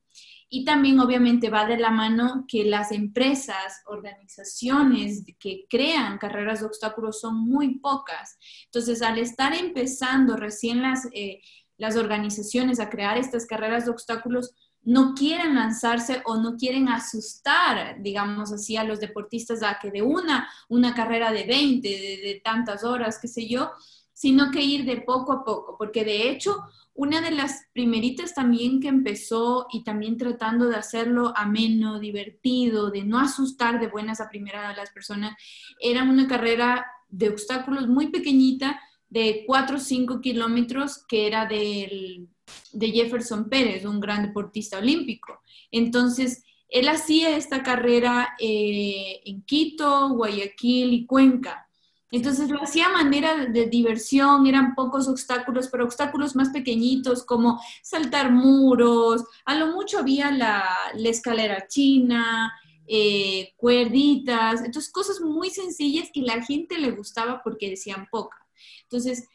Y también obviamente va de la mano que las empresas, organizaciones que crean carreras de obstáculos son muy pocas. Entonces, al estar empezando recién las, eh, las organizaciones a crear estas carreras de obstáculos, no quieren lanzarse o no quieren asustar, digamos así, a los deportistas a que de una, una carrera de 20, de, de tantas horas, qué sé yo, sino que ir de poco a poco, porque de hecho una de las primeritas también que empezó y también tratando de hacerlo ameno, divertido, de no asustar de buenas a primera a las personas, era una carrera de obstáculos muy pequeñita de 4 o 5 kilómetros que era de Jefferson Pérez, un gran deportista olímpico. Entonces, él hacía esta carrera eh, en Quito, Guayaquil y Cuenca. Entonces lo hacía manera de diversión, eran pocos obstáculos, pero obstáculos más pequeñitos como saltar muros, a lo mucho había la, escalera china, eh, cuerditas, entonces cosas muy sencillas que la gente le gustaba porque decían poca. Entonces,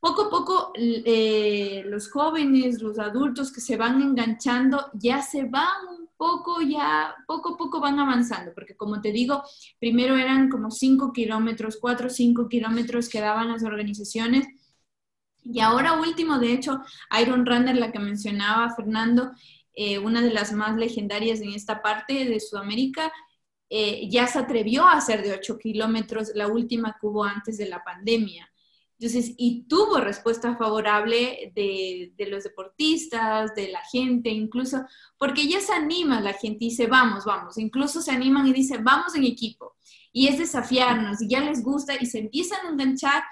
poco a poco eh, los jóvenes, los adultos que se van enganchando, ya se van un poco, ya poco a poco van avanzando, porque como te digo, primero eran como 5 kilómetros, 4 o 5 kilómetros que daban las organizaciones. Y ahora último, de hecho, Iron Runner, la que mencionaba Fernando, eh, una de las más legendarias en esta parte de Sudamérica, eh, ya se atrevió a hacer de 8 kilómetros, la última que hubo antes de la pandemia. Entonces, y tuvo respuesta favorable de, los deportistas, de la gente, incluso, porque ya se anima la gente y dice, vamos, vamos, incluso se animan y dicen, vamos en equipo. Y es desafiarnos, y ya les gusta y se empiezan a enganchar,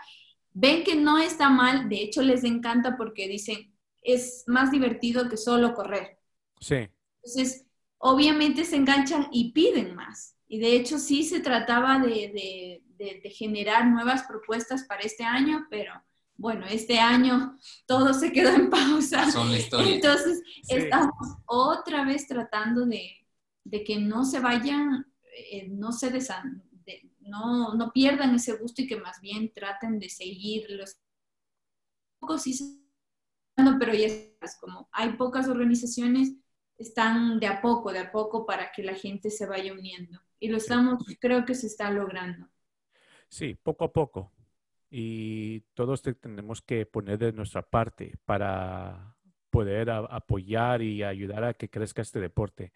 ven que no está mal, de hecho les encanta porque dicen, es más divertido que solo correr. Sí. Entonces, obviamente se enganchan y piden más. Y de hecho sí se trataba de de, generar nuevas propuestas para este año, pero bueno, este año todo se quedó en pausa. Entonces, estamos otra vez tratando de, que no se vayan, eh, no se desan, no, no, pierdan ese gusto y que más bien traten de seguir los pocos sí pero ya es como hay pocas organizaciones, están de a poco, de a poco para que la gente se vaya uniendo. Y lo estamos, creo que se está logrando. Sí, poco a poco. Y todos tenemos que poner de nuestra parte para poder apoyar y ayudar a que crezca este deporte.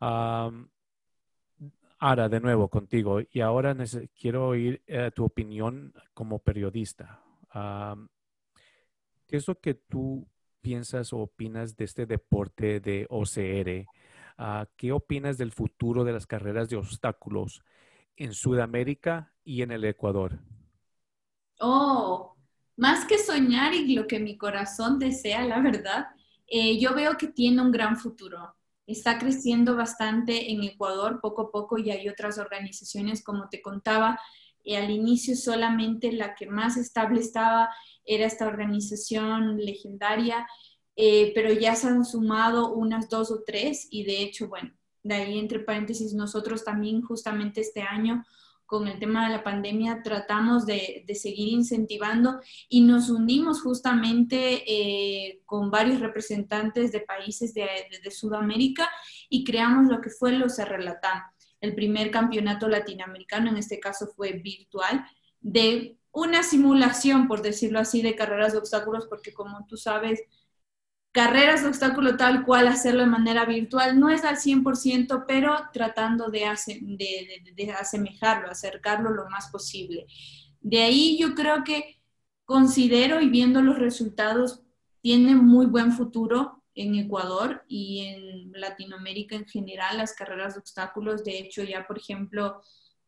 ahora, de nuevo contigo, y ahora quiero oír eh, tu opinión como periodista. ¿Qué es lo que tú piensas o opinas de este deporte de OCR? Ah, ¿Qué opinas del futuro de las carreras de obstáculos en Sudamérica y en el Ecuador? Oh, más que soñar y lo que mi corazón desea, la verdad, eh, yo veo que tiene un gran futuro. Está creciendo bastante en Ecuador poco a poco y hay otras organizaciones, como te contaba, y al inicio solamente la que más estable estaba era esta organización legendaria, eh, pero ya se han sumado unas dos o tres y de hecho, bueno, de ahí, entre paréntesis, nosotros también justamente este año con el tema de la pandemia tratamos de, seguir incentivando y nos unimos justamente eh, con varios representantes de países de, Sudamérica y creamos lo que fue los Latam, el primer campeonato latinoamericano, en este caso fue virtual, de una simulación, por decirlo así, de carreras de obstáculos, porque como tú sabes, carreras de obstáculo tal cual hacerlo de manera virtual no es al 100%, pero tratando de, de, asemejarlo, acercarlo lo más posible. De ahí yo creo que considero y viendo los resultados, tiene muy buen futuro en Ecuador y en Latinoamérica en general las carreras de obstáculos. De hecho, ya por ejemplo,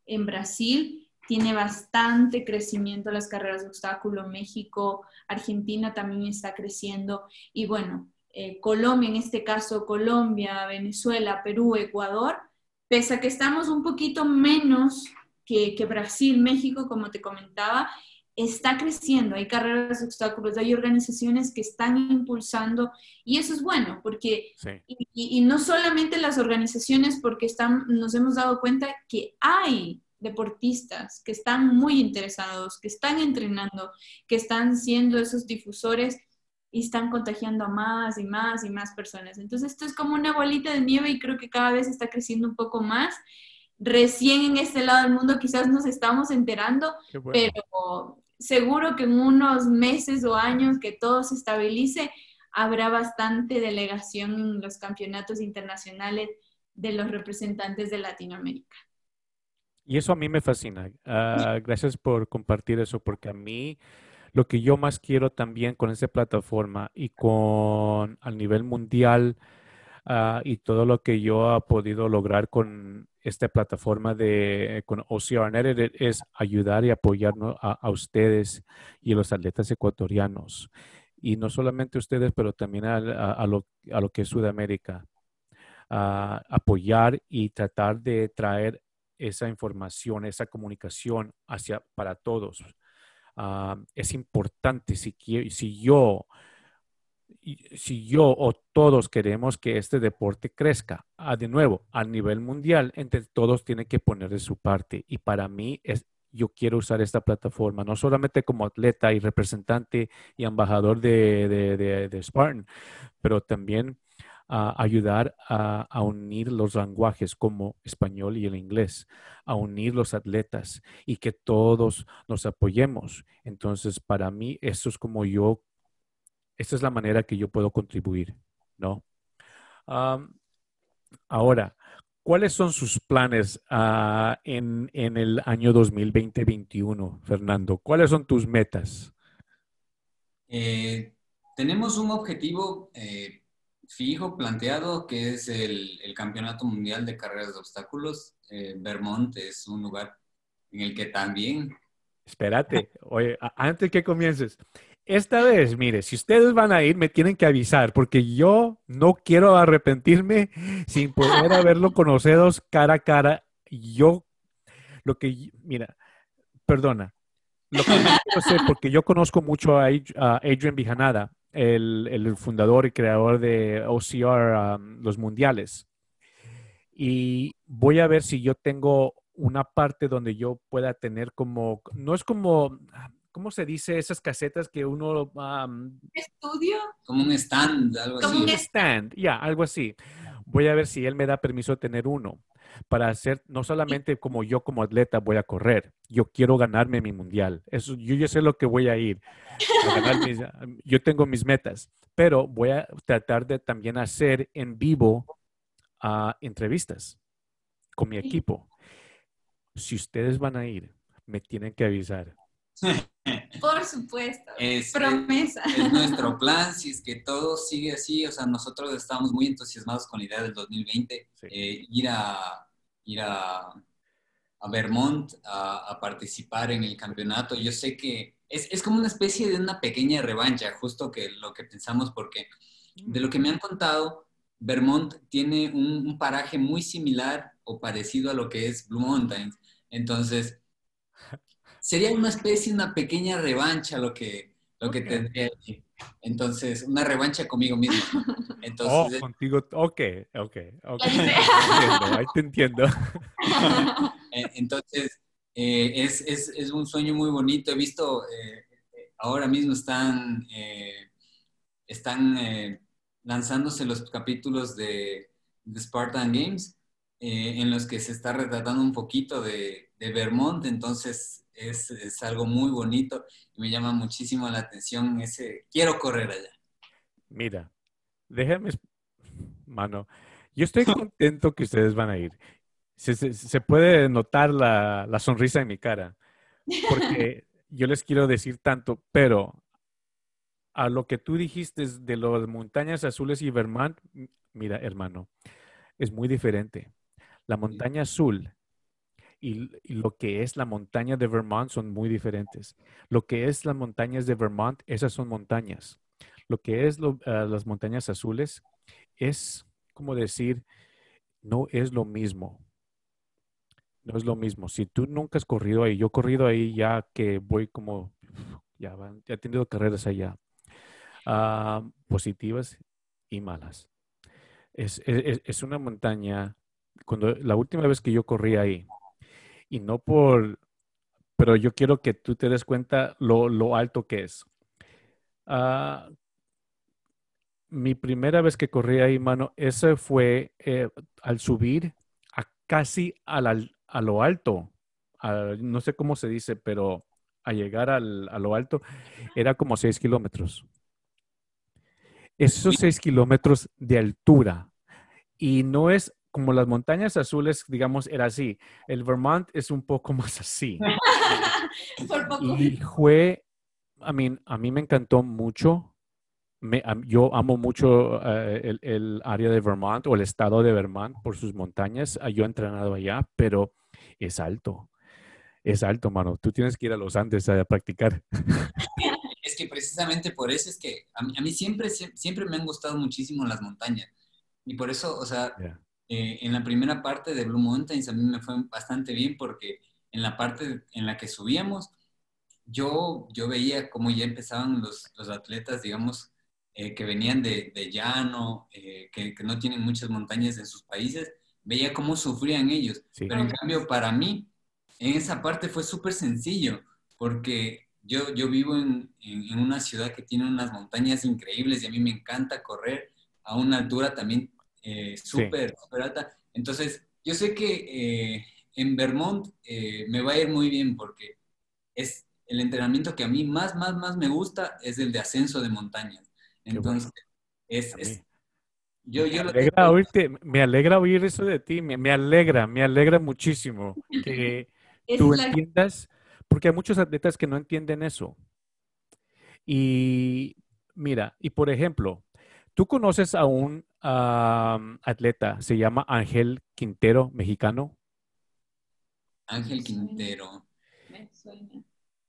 en Brasil tiene bastante crecimiento las carreras de obstáculo, México, Argentina también está creciendo. Y bueno, eh, Colombia, en este caso Colombia, Venezuela, Perú, Ecuador, pese a que estamos un poquito menos que, Brasil, México, como te comentaba, está creciendo, hay carreras de obstáculos, hay organizaciones que están impulsando y eso es bueno, porque, y, no solamente las organizaciones, porque están, nos hemos dado cuenta que hay deportistas que están muy interesados, que están entrenando, que están siendo esos difusores y están contagiando a más y más y más personas. Entonces esto es como una bolita de nieve y creo que cada vez está creciendo un poco más. Recién en este lado del mundo quizás nos estamos enterando, pero seguro que en unos meses o años que todo se estabilice, habrá bastante delegación en los campeonatos internacionales de los representantes de Latinoamérica. Y eso a mí me fascina. Ah, gracias por compartir eso, porque a mí lo que yo más quiero también con esta plataforma y con al nivel mundial ah, y todo lo que yo he podido lograr con esta plataforma de con OCR es ayudar y apoyar a, ustedes y a los atletas ecuatorianos. Y no solamente ustedes, pero también a, lo, a lo, que es Sudamérica. Ah, apoyar y tratar de traer esa información, esa comunicación hacia para todos. Ah, es importante si, si yo si yo o todos queremos que este deporte crezca, ah, de nuevo, a nivel mundial, entre todos tienen que poner de su parte. Y para mí es, yo quiero usar esta plataforma, no solamente como atleta y representante y embajador de, de, Spartan, pero también a ayudar a, unir los lenguajes como español y el inglés, a unir los atletas y que todos nos apoyemos. Entonces, para mí, esto es como yo, esta es la manera que yo puedo contribuir, ¿no? ahora, ¿Cuáles son sus planes uh, en, en, el año 2020-2021, Fernando? ¿Cuáles son tus metas? Eh, tenemos un objetivo eh, fijo, planteado, que es el, el, Campeonato Mundial de Carreras de Obstáculos. Eh, Vermont es un lugar en el que también... Espérate, oye, antes que comiences, esta vez, mire, si ustedes van a ir, me tienen que avisar, porque yo no quiero arrepentirme sin poder haberlo conocido cara a cara. Yo, lo que, mira, perdona, lo que yo sé, porque yo conozco mucho a Adrian Bijanada, el, fundador y creador de OCR, um, los mundiales. Y voy a ver si yo tengo una parte donde yo pueda tener como, no es como, ¿cómo se dice esas casetas que uno... ¿Estudio? Como un stand, algo así. Como un stand, ya, algo así. Voy a ver si él me da permiso de tener uno para hacer, no solamente como yo como atleta voy a correr, yo quiero ganarme mi mundial. Eso, yo ya sé lo que voy a ir. yo tengo mis metas, pero voy a tratar de también hacer en vivo uh, entrevistas con mi equipo. Si ustedes van a ir, me tienen que avisar. Por supuesto. Es, Promesa. Es, nuestro plan, si es que todo sigue así, o sea, nosotros estamos muy entusiasmados con la idea del 2020, eh, ir a, ir a, a Vermont a, participar en el campeonato. Yo sé que es, es, como una especie de una pequeña revancha, justo que lo que pensamos, porque de lo que me han contado, Vermont tiene un, un paraje muy similar o parecido a lo que es Blue Mountains. Entonces, sería una especie, una pequeña revancha lo que, lo que tendría Entonces, una revancha conmigo mismo. Entonces, oh, contigo, ok, ok, ok. ahí te entiendo. Eh, entonces, eh, es, es, es, un sueño muy bonito. He visto, eh, ahora mismo están, están lanzándose los capítulos de, de Spartan Games, en los que se está retratando un poquito de, de Vermont. Entonces, es, algo muy bonito y me llama muchísimo la atención ese, quiero correr allá. Mira, déjame, mano, yo estoy contento que ustedes van a ir. Se, puede notar la, la, sonrisa en mi cara, porque yo les quiero decir tanto, pero a lo que tú dijiste de las montañas azules y Vermont, mira, hermano, es muy diferente. La montaña azul y, lo que es la montaña de Vermont son muy diferentes. Lo que es las montañas de Vermont, esas son montañas. Lo que es ah, las montañas azules es como decir, no es lo mismo. No es lo mismo. Si tú nunca has corrido ahí, yo he corrido ahí ya que voy como, ya, he tenido carreras allá, ah, positivas y malas. Es, es, es, una montaña, cuando la última vez que yo corrí ahí, y no por, pero yo quiero que tú te des cuenta lo, alto que es. Ah, mi primera vez que corrí ahí, mano, ese fue eh, al subir a casi a lo alto. no sé cómo se dice, pero a llegar a lo alto era como seis kilómetros. Esos seis kilómetros de altura. Y no es como las montañas azules, digamos, era así. El Vermont es un poco más así. Por poco. Y fue, a mí, a mí me encantó mucho. Me, yo amo mucho eh, el, área de Vermont o el estado de Vermont por sus montañas. Ah, yo he entrenado allá, pero es alto. Es alto, mano. Tú tienes que ir a los Andes a practicar. Es que precisamente por eso es que a mí, siempre, siempre me han gustado muchísimo las montañas. Y por eso, o sea, eh, en la primera parte de Blue Mountains a mí me fue bastante bien porque en la parte en la que subíamos, yo, yo veía cómo ya empezaban los, los atletas, digamos, eh, que venían de, de llano, eh, que, que, no tienen muchas montañas en sus países, veía cómo sufrían ellos. Pero en cambio, para mí, en esa parte fue súper sencillo, porque yo, yo vivo en, en, una ciudad que tiene unas montañas increíbles y a mí me encanta correr a una altura también eh, súper, alta. Entonces, yo sé que eh, en Vermont eh, me va a ir muy bien porque es el entrenamiento que a mí más, más, más me gusta es el de ascenso de montañas. Entonces, es, yo, me, alegra oírte, me alegra oír eso de ti, me, me alegra, me alegra muchísimo que tú entiendas, porque hay muchos atletas que no entienden eso. Y mira, y por ejemplo, tú conoces a un atleta, se llama Ángel Quintero, mexicano. Ángel Quintero.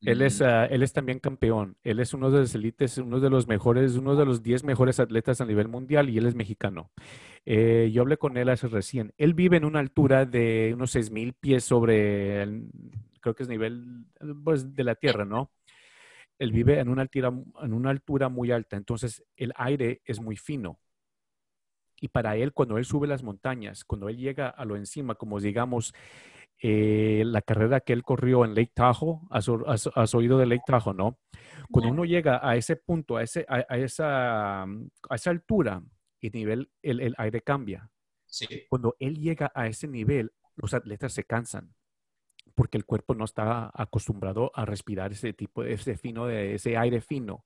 Él es, ah, él es también campeón. Él es uno de los élites, uno de los mejores, uno de los 10 mejores atletas a nivel mundial y él es mexicano. Eh, yo hablé con él hace recién. Él vive en una altura de unos 6.000 pies sobre, el, creo que es nivel pues, de la tierra, ¿no? Él vive en una, altura, en una altura muy alta, entonces el aire es muy fino. Y para él, cuando él sube las montañas, cuando él llega a lo encima, como digamos, eh, la carrera que él corrió en Lake Tahoe, has, oído de Lake Tahoe, ¿no? Cuando uno llega a ese punto, a, ese, a, esa, a esa altura, el nivel, el, aire cambia. Cuando él llega a ese nivel, los atletas se cansan porque el cuerpo no está acostumbrado a respirar ese tipo, ese fino, de, ese aire fino.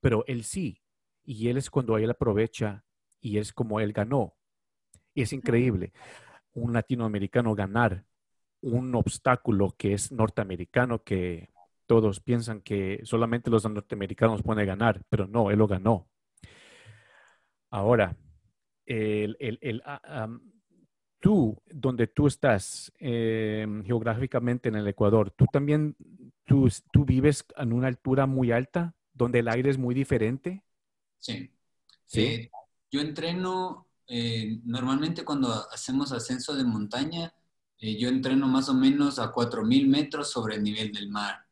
Pero él sí, y él es cuando él aprovecha y es como él ganó. Y es increíble un latinoamericano ganar un obstáculo que es norteamericano, que todos piensan que solamente los norteamericanos pueden ganar, pero no, él lo ganó. Ahora, el, el, ah, tú, donde tú estás em, geográficamente en el Ecuador, tú también, tú, tú, vives en una altura muy alta, donde el aire es muy diferente. Sí. ¿Sí? Eh, yo entreno, eh, normalmente cuando hacemos ascenso de montaña, eh, yo entreno más o menos a 4.000 metros sobre el nivel del mar.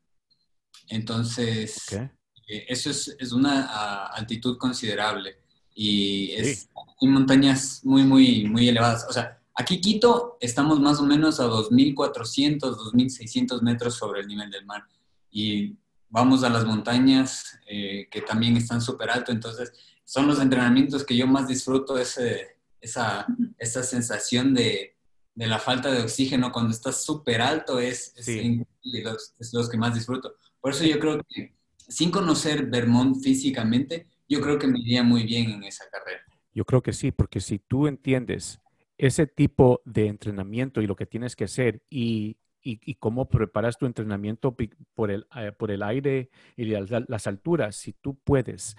Entonces, eh, eso es, es una altitud considerable y es montañas muy, muy, muy elevadas. O sea, aquí Quito estamos más o menos a 2.400, 2.600 metros sobre el nivel del mar y vamos a las montañas eh, que también están súper alto. Entonces, son los entrenamientos que yo más disfruto, ese, esa, esa sensación de de la falta de oxígeno cuando estás súper alto es, es, es, los que más disfruto. Por eso yo creo que sin conocer Vermont físicamente, yo creo que me iría muy bien en esa carrera. Yo creo que sí, porque si tú entiendes ese tipo de entrenamiento y lo que tienes que hacer y, y, cómo preparas tu entrenamiento por el, eh, por el aire y las alturas, si tú puedes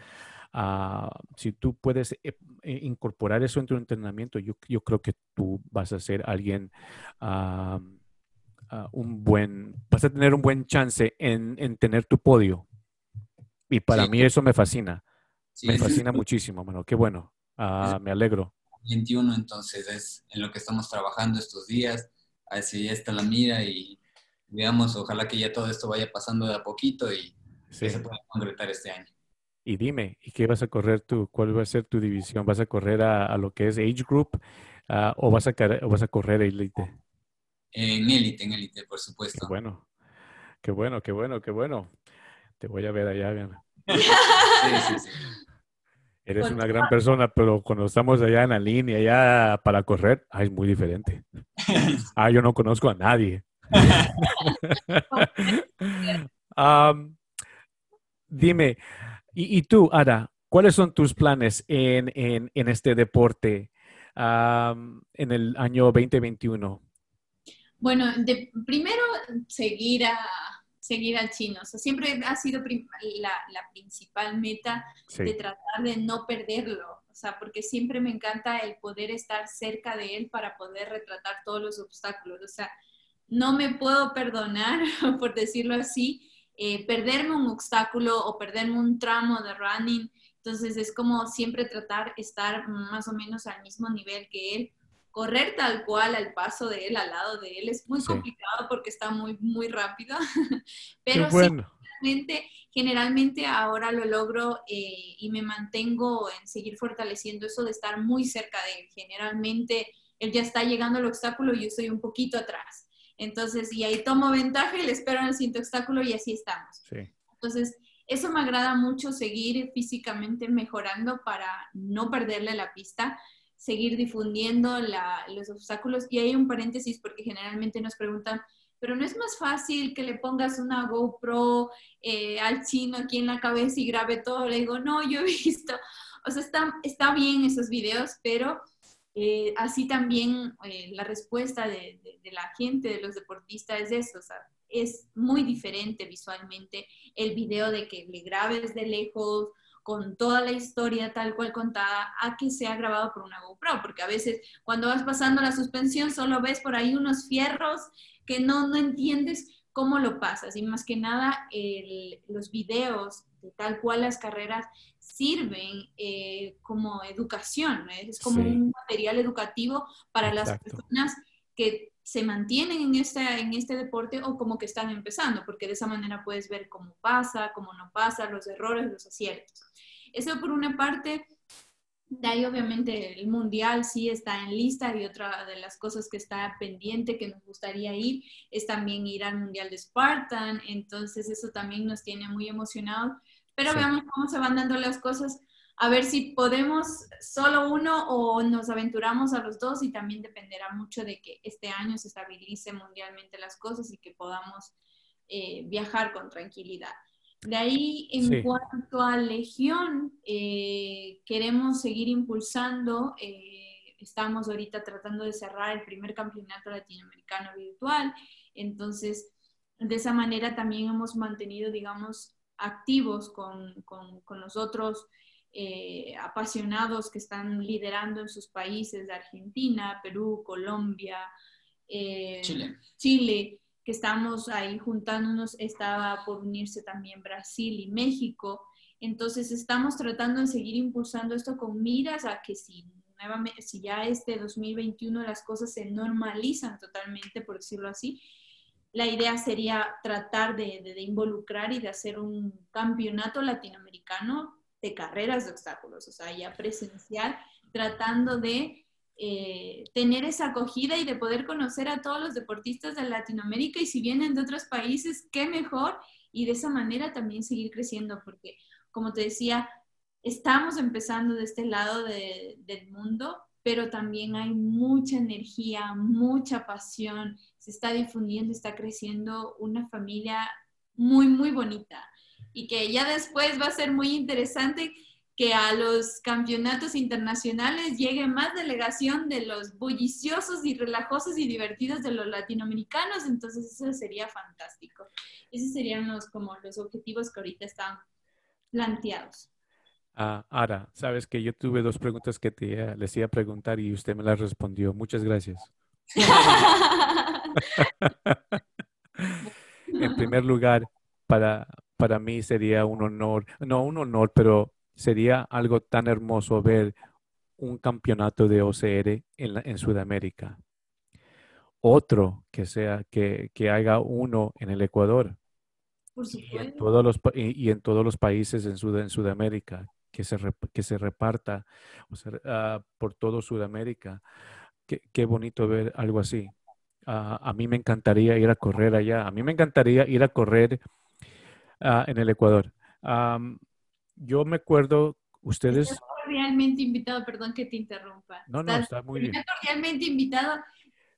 Ah, si tú puedes eh, eh, incorporar eso en tu entrenamiento, yo, yo, creo que tú vas a ser alguien, ah, ah, un buen, vas a tener un buen chance en, en tener tu podio. Y para mí eso me fascina. me fascina muchísimo, bueno, qué bueno. me alegro. 21, entonces es en lo que estamos trabajando estos días. Así está la mira y digamos, ojalá que ya todo esto vaya pasando de a poquito y se pueda concretar este año. Y dime, ¿y qué vas a correr tú? ¿Cuál va a ser tu división? ¿Vas a correr a, lo que es Age Group ah, o, vas a, o vas a correr Elite? En Elite, en Elite, por supuesto. Qué bueno, qué bueno, qué bueno, qué bueno. Te voy a ver allá, bien. sí, sí, sí. Eres una gran persona, pero cuando estamos allá en la línea, allá para correr, ah, es muy diferente. Ah, yo no conozco a nadie. dime, y, tú, Ada, ¿cuáles son tus planes en, este deporte en el año 2021? Bueno, primero seguir a seguir al chino. O sea, siempre ha sido la, principal meta de tratar de no perderlo. O sea, porque siempre me encanta el poder estar cerca de él para poder retratar todos los obstáculos. O sea, no me puedo perdonar, por decirlo así, eh, perderme un obstáculo o perderme un tramo de running. Entonces es como siempre tratar estar más o menos al mismo nivel que él. Correr tal cual al paso de él, al lado de él, es muy complicado porque está muy, muy rápido. Pero generalmente, generalmente, ahora lo logro eh, y me mantengo en seguir fortaleciendo eso de estar muy cerca de él. Generalmente él ya está llegando al obstáculo y yo estoy un poquito atrás. Entonces, y ahí tomo ventaja y le espero en el siguiente obstáculo y así estamos. Entonces, eso me agrada mucho, seguir físicamente mejorando para no perderle la pista, seguir difundiendo los obstáculos. Y hay un paréntesis porque generalmente nos preguntan, pero no es más fácil que le pongas una GoPro eh, al chino aquí en la cabeza y grabe todo. Le digo, no, yo he visto, o sea, está, está bien esos videos, pero eh, así también eh, la respuesta de, la gente, de los deportistas es eso, es muy diferente visualmente el video de que le grabes de lejos con toda la historia tal cual contada a que sea grabado por una GoPro, porque a veces cuando vas pasando la suspensión solo ves por ahí unos fierros que no, no entiendes cómo lo pasas y más que nada los videos tal cual las carreras sirven eh, como educación, es como un material educativo para las personas que se mantienen en este, en este deporte o como que están empezando, porque de esa manera puedes ver cómo pasa, cómo no pasa, los errores, los aciertos. Eso por una parte, de ahí obviamente el mundial sí está en lista y otra de las cosas que está pendiente que nos gustaría ir es también ir al mundial de Spartan, entonces eso también nos tiene muy emocionados, pero veamos cómo se van dando las cosas a ver si podemos solo uno o nos aventuramos a los dos y también dependerá mucho de que este año se estabilice mundialmente las cosas y que podamos eh, viajar con tranquilidad. De ahí, en cuanto a Legión, eh, queremos seguir impulsando. Eh, estamos ahorita tratando de cerrar el primer campeonato latinoamericano virtual. Entonces, de esa manera también hemos mantenido, digamos, activos con, con, con los otros eh, apasionados que están liderando en sus países de Argentina, Perú, Colombia, eh, Chile. Chile, que estamos ahí juntándonos, estaba por unirse también Brasil y México. Entonces estamos tratando de seguir impulsando esto con miras a que si, nuevamente, si ya este 2021 las cosas se normalizan totalmente, por decirlo así, la idea sería tratar de, involucrar y de hacer un campeonato latinoamericano de carreras de obstáculos, o sea, ya presencial, tratando de eh, tener esa acogida y de poder conocer a todos los deportistas de Latinoamérica y si vienen de otros países, qué mejor y de esa manera también seguir creciendo, porque como te decía, estamos empezando de este lado del mundo, pero también hay mucha energía, mucha pasión, se está difundiendo, está creciendo una familia muy, muy bonita y que ya después va a ser muy interesante que a los campeonatos internacionales llegue más delegación de los bulliciosos y relajosos y divertidos de los latinoamericanos, entonces eso sería fantástico. Esos serían los, como los objetivos que ahorita están planteados. Ara, sabes que yo tuve dos preguntas que te, les iba a preguntar y usted me las respondió. Muchas gracias. en primer lugar, para, para mí sería un honor, no un honor, pero sería algo tan hermoso ver un campeonato de OCR en, en Sudamérica. Otro que sea, que, que, haga uno en el Ecuador. Y en, todos los, y, en todos los países en, Sud, en Sudamérica, que se, que se reparta uh, por todo Sudamérica. Qué, qué, bonito ver algo así. Uh, a mí me encantaría ir a correr allá. A mí me encantaría ir a correr Ah, en el Ecuador. yo me acuerdo, ustedes... Estás cordialmente invitado, perdón que te interrumpa. No, no, está muy bien. cordialmente invitado.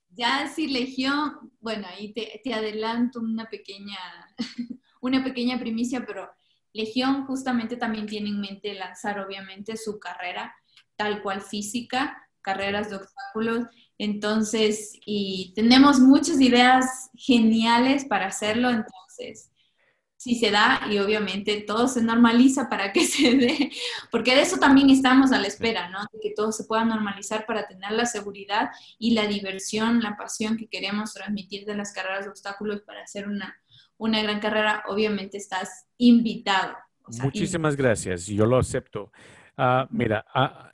Ya si Legión, bueno, ahí te, te adelanto una pequeña, una pequeña primicia, pero Legión justamente también tiene en mente lanzar obviamente su carrera tal cual física, carreras de obstáculos. Entonces, y tenemos muchas ideas geniales para hacerlo, entonces si se da y obviamente todo se normaliza para que se dé, porque de eso también estamos a la espera, ¿no? Que todo se pueda normalizar para tener la seguridad y la diversión, la pasión que queremos transmitir de las carreras de obstáculos para hacer una, una gran carrera, obviamente estás invitado. Muchísimas gracias, yo lo acepto. Ah, mira, ah,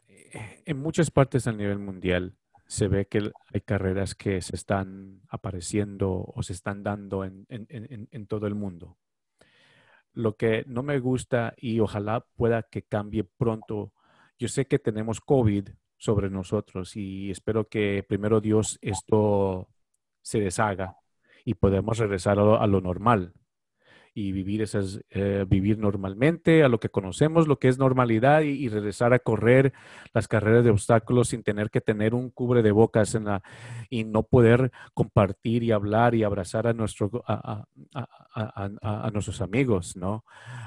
en muchas partes a nivel mundial se ve que hay carreras que se están apareciendo o se están dando en, en, en todo el mundo. Lo que no me gusta y ojalá pueda que cambie pronto. Yo sé que tenemos COVID sobre nosotros y espero que primero Dios esto se deshaga y podemos regresar a lo normal y vivir, esas, eh, vivir normalmente a lo que conocemos, lo que es normalidad y, regresar a correr las carreras de obstáculos sin tener que tener un cubre de bocas en la, y no poder compartir y hablar y abrazar a, nuestro, a, a, nuestros amigos, ¿no?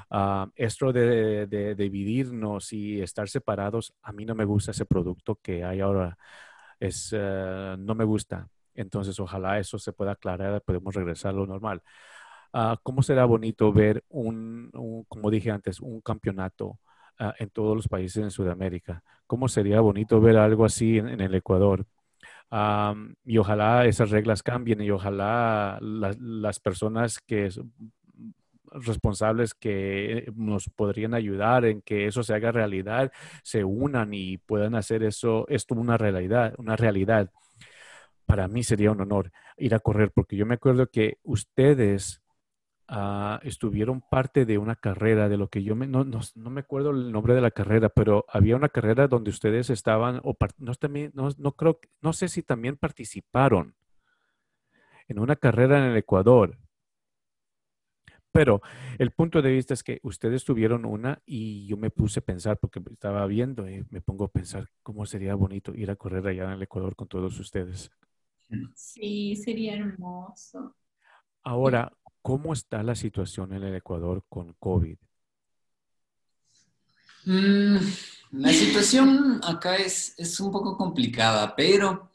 Ah, esto de, dividirnos y estar separados, a mí no me gusta ese producto que hay ahora. Es, eh, no me gusta. Entonces, ojalá eso se pueda aclarar, podemos regresar a lo normal. Ah, ¿cómo será bonito ver un, como dije antes, un campeonato ah, en todos los países en Sudamérica? ¿Cómo sería bonito ver algo así en, el Ecuador? y ojalá esas reglas cambien y ojalá las personas que responsables que nos podrían ayudar en que eso se haga realidad se unan y puedan hacer eso esto una realidad una realidad para mí sería un honor ir a correr porque yo me acuerdo que ustedes Ah, estuvieron parte de una carrera, de lo que yo me, no, no, no, me acuerdo el nombre de la carrera, pero había una carrera donde ustedes estaban, o no, también, no, no creo, no sé si también participaron en una carrera en el Ecuador. Pero el punto de vista es que ustedes tuvieron una y yo me puse a pensar, porque estaba viendo y me pongo a pensar cómo sería bonito ir a correr allá en el Ecuador con todos ustedes. Sí, sería hermoso. Ahora, ¿Cómo está la situación en el Ecuador con COVID? Mm, la situación acá es, es, un poco complicada, pero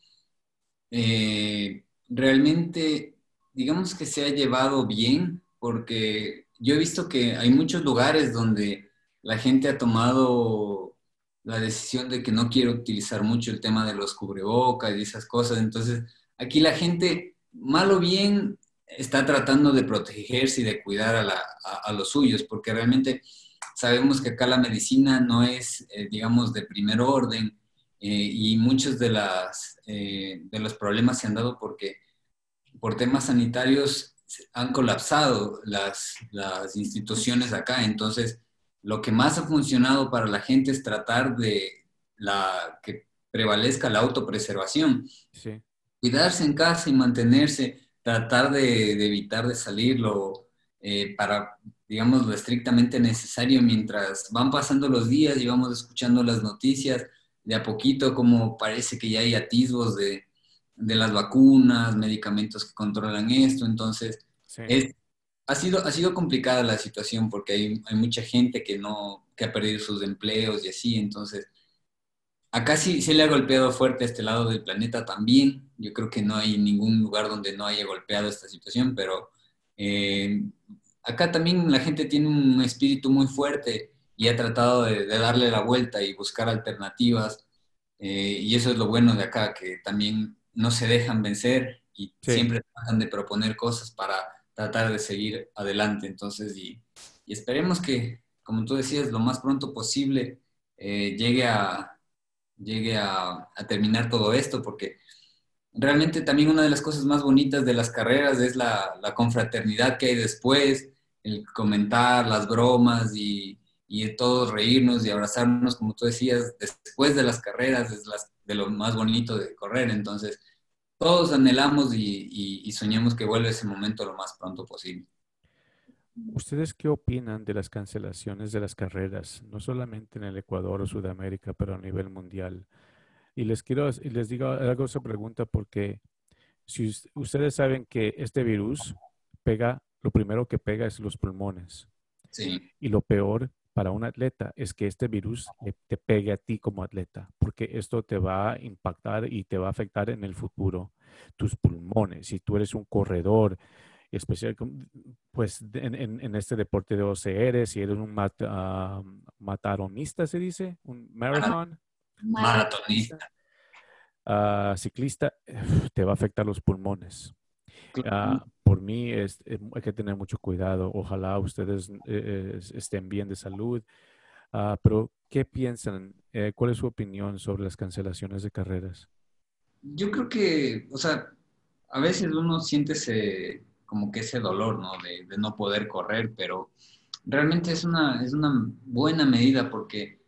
eh, realmente digamos que se ha llevado bien porque yo he visto que hay muchos lugares donde la gente ha tomado la decisión de que no quiere utilizar mucho el tema de los cubrebocas y esas cosas. Entonces, aquí la gente, mal o bien, está tratando de protegerse y de cuidar a, los suyos, porque realmente sabemos que acá la medicina no es, eh, digamos, de primer orden eh, y muchos eh, de los problemas se han dado porque por temas sanitarios han colapsado las, instituciones acá. Entonces, lo que más ha funcionado para la gente es tratar de que prevalezca la autopreservación. Cuidarse en casa y mantenerse tratar de, evitar de salirlo eh, para, digamos, lo estrictamente necesario mientras van pasando los días y vamos escuchando las noticias de a poquito, como parece que ya hay atisbos de, las vacunas, medicamentos que controlan esto, entonces ha, sido, ha sido complicada la situación porque hay, hay mucha gente que, no, que ha perdido sus empleos y así, entonces Acá sí se le ha golpeado fuerte a este lado del planeta también. Yo creo que no hay ningún lugar donde no haya golpeado esta situación, pero eh, acá también la gente tiene un espíritu muy fuerte y ha tratado de, darle la vuelta y buscar alternativas. Eh, y eso es lo bueno de acá, que también no se dejan vencer y siempre tratan de proponer cosas para tratar de seguir adelante. Entonces, y, esperemos que, como tú decías, lo más pronto posible eh, llegue a, llegue a, terminar todo esto, porque realmente también una de las cosas más bonitas de las carreras es la, confraternidad que hay después, el comentar, las bromas y, y todos reírnos y abrazarnos, como tú decías, después de las carreras es de lo más bonito de correr. Entonces, todos anhelamos y, y soñamos que vuelva ese momento lo más pronto posible. ¿Ustedes qué opinan de las cancelaciones de las carreras, no solamente en el Ecuador o Sudamérica, pero a nivel mundial? Y les quiero, y les digo, hago esa pregunta porque si ustedes saben que este virus pega, lo primero que pega es los pulmones. Sí. Y lo peor para un atleta es que este virus te pegue a ti como atleta, porque esto te va a impactar y te va a afectar en el futuro, tus pulmones. Si tú eres un corredor, especial, pues en, este deporte de OCR, si eres un ah, mataronista, se dice, un marathon. Maratonista. Ah, ciclista, te va a afectar los pulmones. Ah, por mí es, hay que tener mucho cuidado. Ojalá ustedes eh, estén bien de salud. pero, ¿qué piensan? Eh, ¿Cuál es su opinión sobre las cancelaciones de carreras? Yo creo que, o sea, a veces uno siente ese, como que ese dolor, ¿no? De, no poder correr, pero realmente es una, es una buena medida porque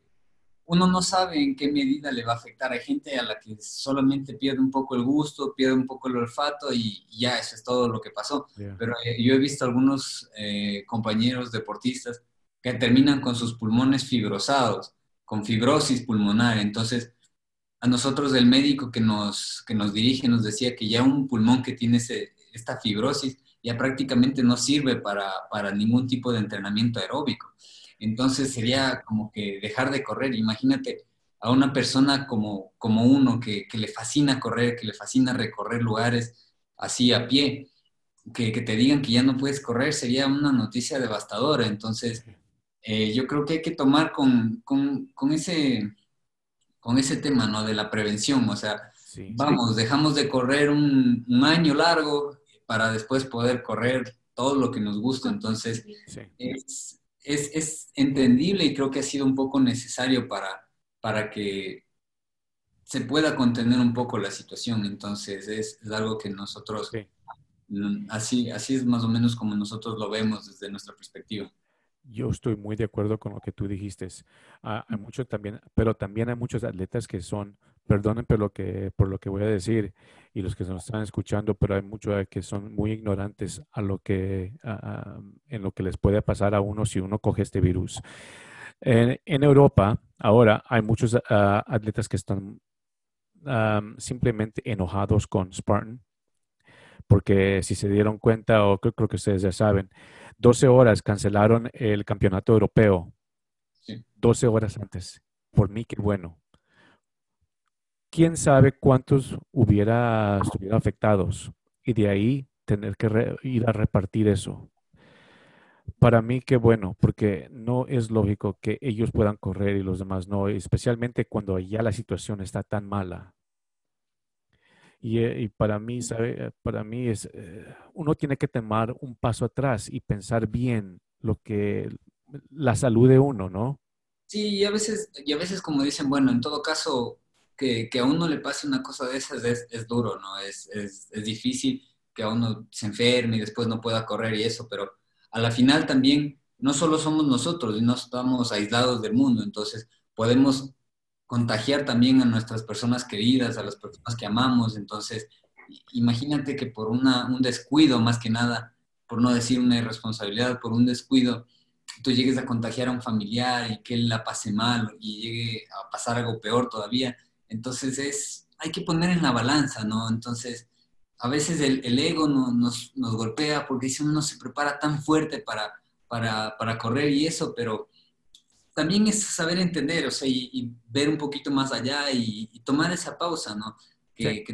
uno no sabe en qué medida le va a afectar. Hay gente a la que solamente pierde un poco el gusto, pierde un poco el olfato y ya, eso es todo lo que pasó. Pero eh, yo he visto algunos eh, compañeros deportistas que terminan con sus pulmones fibrosados, con fibrosis pulmonar. Entonces, a nosotros el médico que nos, que nos dirige nos decía que ya un pulmón que tiene esta fibrosis ya prácticamente no sirve para, para ningún tipo de entrenamiento aeróbico. Entonces sería como que dejar de correr. Imagínate a una persona como, como uno que, le fascina correr, que le fascina recorrer lugares así a pie, que, te digan que ya no puedes correr sería una noticia devastadora. Entonces eh, yo creo que hay que tomar con, ese, con ese tema, ¿no? De la prevención. O sea, vamos, dejamos de correr un, un año largo para después poder correr todo lo que nos gusta. Entonces, es, es, entendible y creo que ha sido un poco necesario para, para que se pueda contener un poco la situación. Entonces, es, algo que nosotros, así, así es más o menos como nosotros lo vemos desde nuestra perspectiva. Yo estoy muy de acuerdo con lo que tú dijiste. Hay mucho también, pero también hay muchos atletas que son perdonen por lo que, por lo que voy a decir y los que nos están escuchando, pero hay muchos que son muy ignorantes a lo que, en lo que les puede pasar a uno si uno coge este virus. En, Europa, ahora hay muchos ah, atletas que están simplemente enojados con Spartan, porque si se dieron cuenta, o creo, que ustedes ya saben, 12 horas cancelaron el campeonato europeo. 12 horas antes. Por mí, qué bueno quién sabe cuántos hubiera estuvieran afectados y de ahí tener que ir a repartir eso. Para mí, qué bueno, porque no es lógico que ellos puedan correr y los demás no, especialmente cuando ya la situación está tan mala. Y, eh, para mí, ¿sabe? Para mí es, eh, uno tiene que tomar un paso atrás y pensar bien lo que, la salud de uno, ¿no? Sí, y a veces, y a veces como dicen, bueno, en todo caso, que, a uno le pase una cosa de esas es, duro, ¿no? Es, es, difícil que a uno se enferme y después no pueda correr y eso, pero a la final también no solo somos nosotros y no estamos aislados del mundo, entonces podemos contagiar también a nuestras personas queridas, a las personas que amamos, entonces imagínate que por una, un descuido más que nada, por no decir una irresponsabilidad, por un descuido, tú llegues a contagiar a un familiar y que él la pase mal y llegue a pasar algo peor todavía, entonces es, hay que poner en la balanza, ¿no? Entonces, a veces el, ego nos, golpea porque si uno no se prepara tan fuerte para, para, correr y eso, pero también es saber entender, o sea, y, ver un poquito más allá y, tomar esa pausa, ¿no? Que,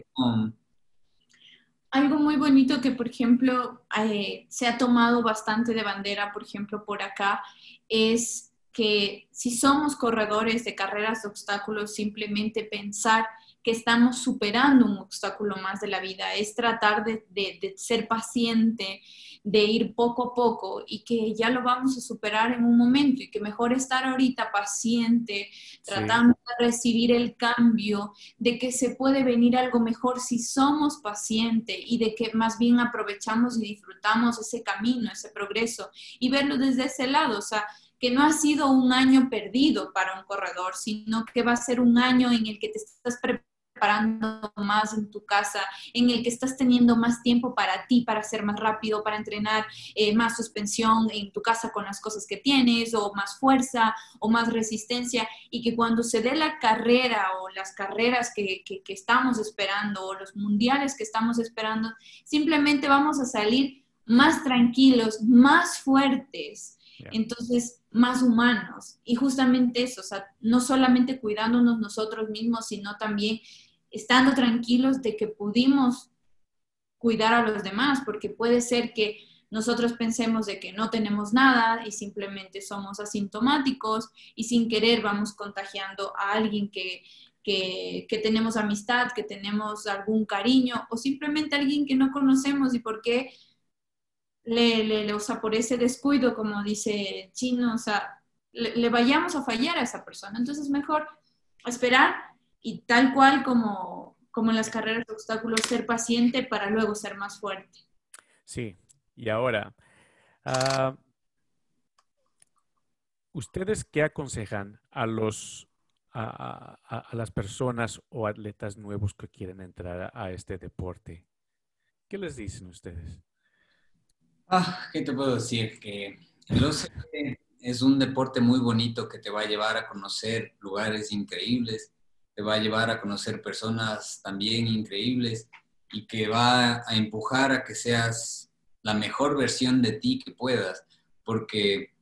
Algo muy bonito que, por ejemplo, eh, se ha tomado bastante de bandera, por ejemplo, por acá, es que si somos corredores de carreras de obstáculos, simplemente pensar que estamos superando un obstáculo más de la vida, es tratar de, ser paciente, de ir poco a poco y que ya lo vamos a superar en un momento y que mejor estar ahorita paciente, tratando de recibir el cambio, de que se puede venir algo mejor si somos pacientes y de que más bien aprovechamos y disfrutamos ese camino, ese progreso y verlo desde ese lado, o sea, que no ha sido un año perdido para un corredor, sino que va a ser un año en el que te estás preparando más en tu casa, en el que estás teniendo más tiempo para ti, para ser más rápido, para entrenar eh, más suspensión en tu casa con las cosas que tienes, o más fuerza, o más resistencia, y que cuando se dé la carrera o las carreras que, que estamos esperando, o los mundiales que estamos esperando, simplemente vamos a salir más tranquilos, más fuertes. Entonces, más humanos. Y justamente eso, o sea, no solamente cuidándonos nosotros mismos, sino también estando tranquilos de que pudimos cuidar a los demás, porque puede ser que nosotros pensemos de que no tenemos nada y simplemente somos asintomáticos y sin querer vamos contagiando a alguien que, que, que, tenemos amistad, que tenemos algún cariño o simplemente alguien que no conocemos y por qué le, le, sea, por ese descuido, como dice Chino, o sea, le, vayamos a fallar a esa persona. Entonces, mejor esperar y tal cual como, como en las carreras de obstáculos, ser paciente para luego ser más fuerte. Sí, y ahora, ah, ¿ustedes qué aconsejan a los a, las personas o atletas nuevos que quieren entrar a, este deporte? ¿Qué les dicen ustedes? Ah, ¿qué te puedo decir? Que el OCR es un deporte muy bonito que te va a llevar a conocer lugares increíbles, te va a llevar a conocer personas también increíbles y que va a empujar a que seas la mejor versión de ti que puedas, porque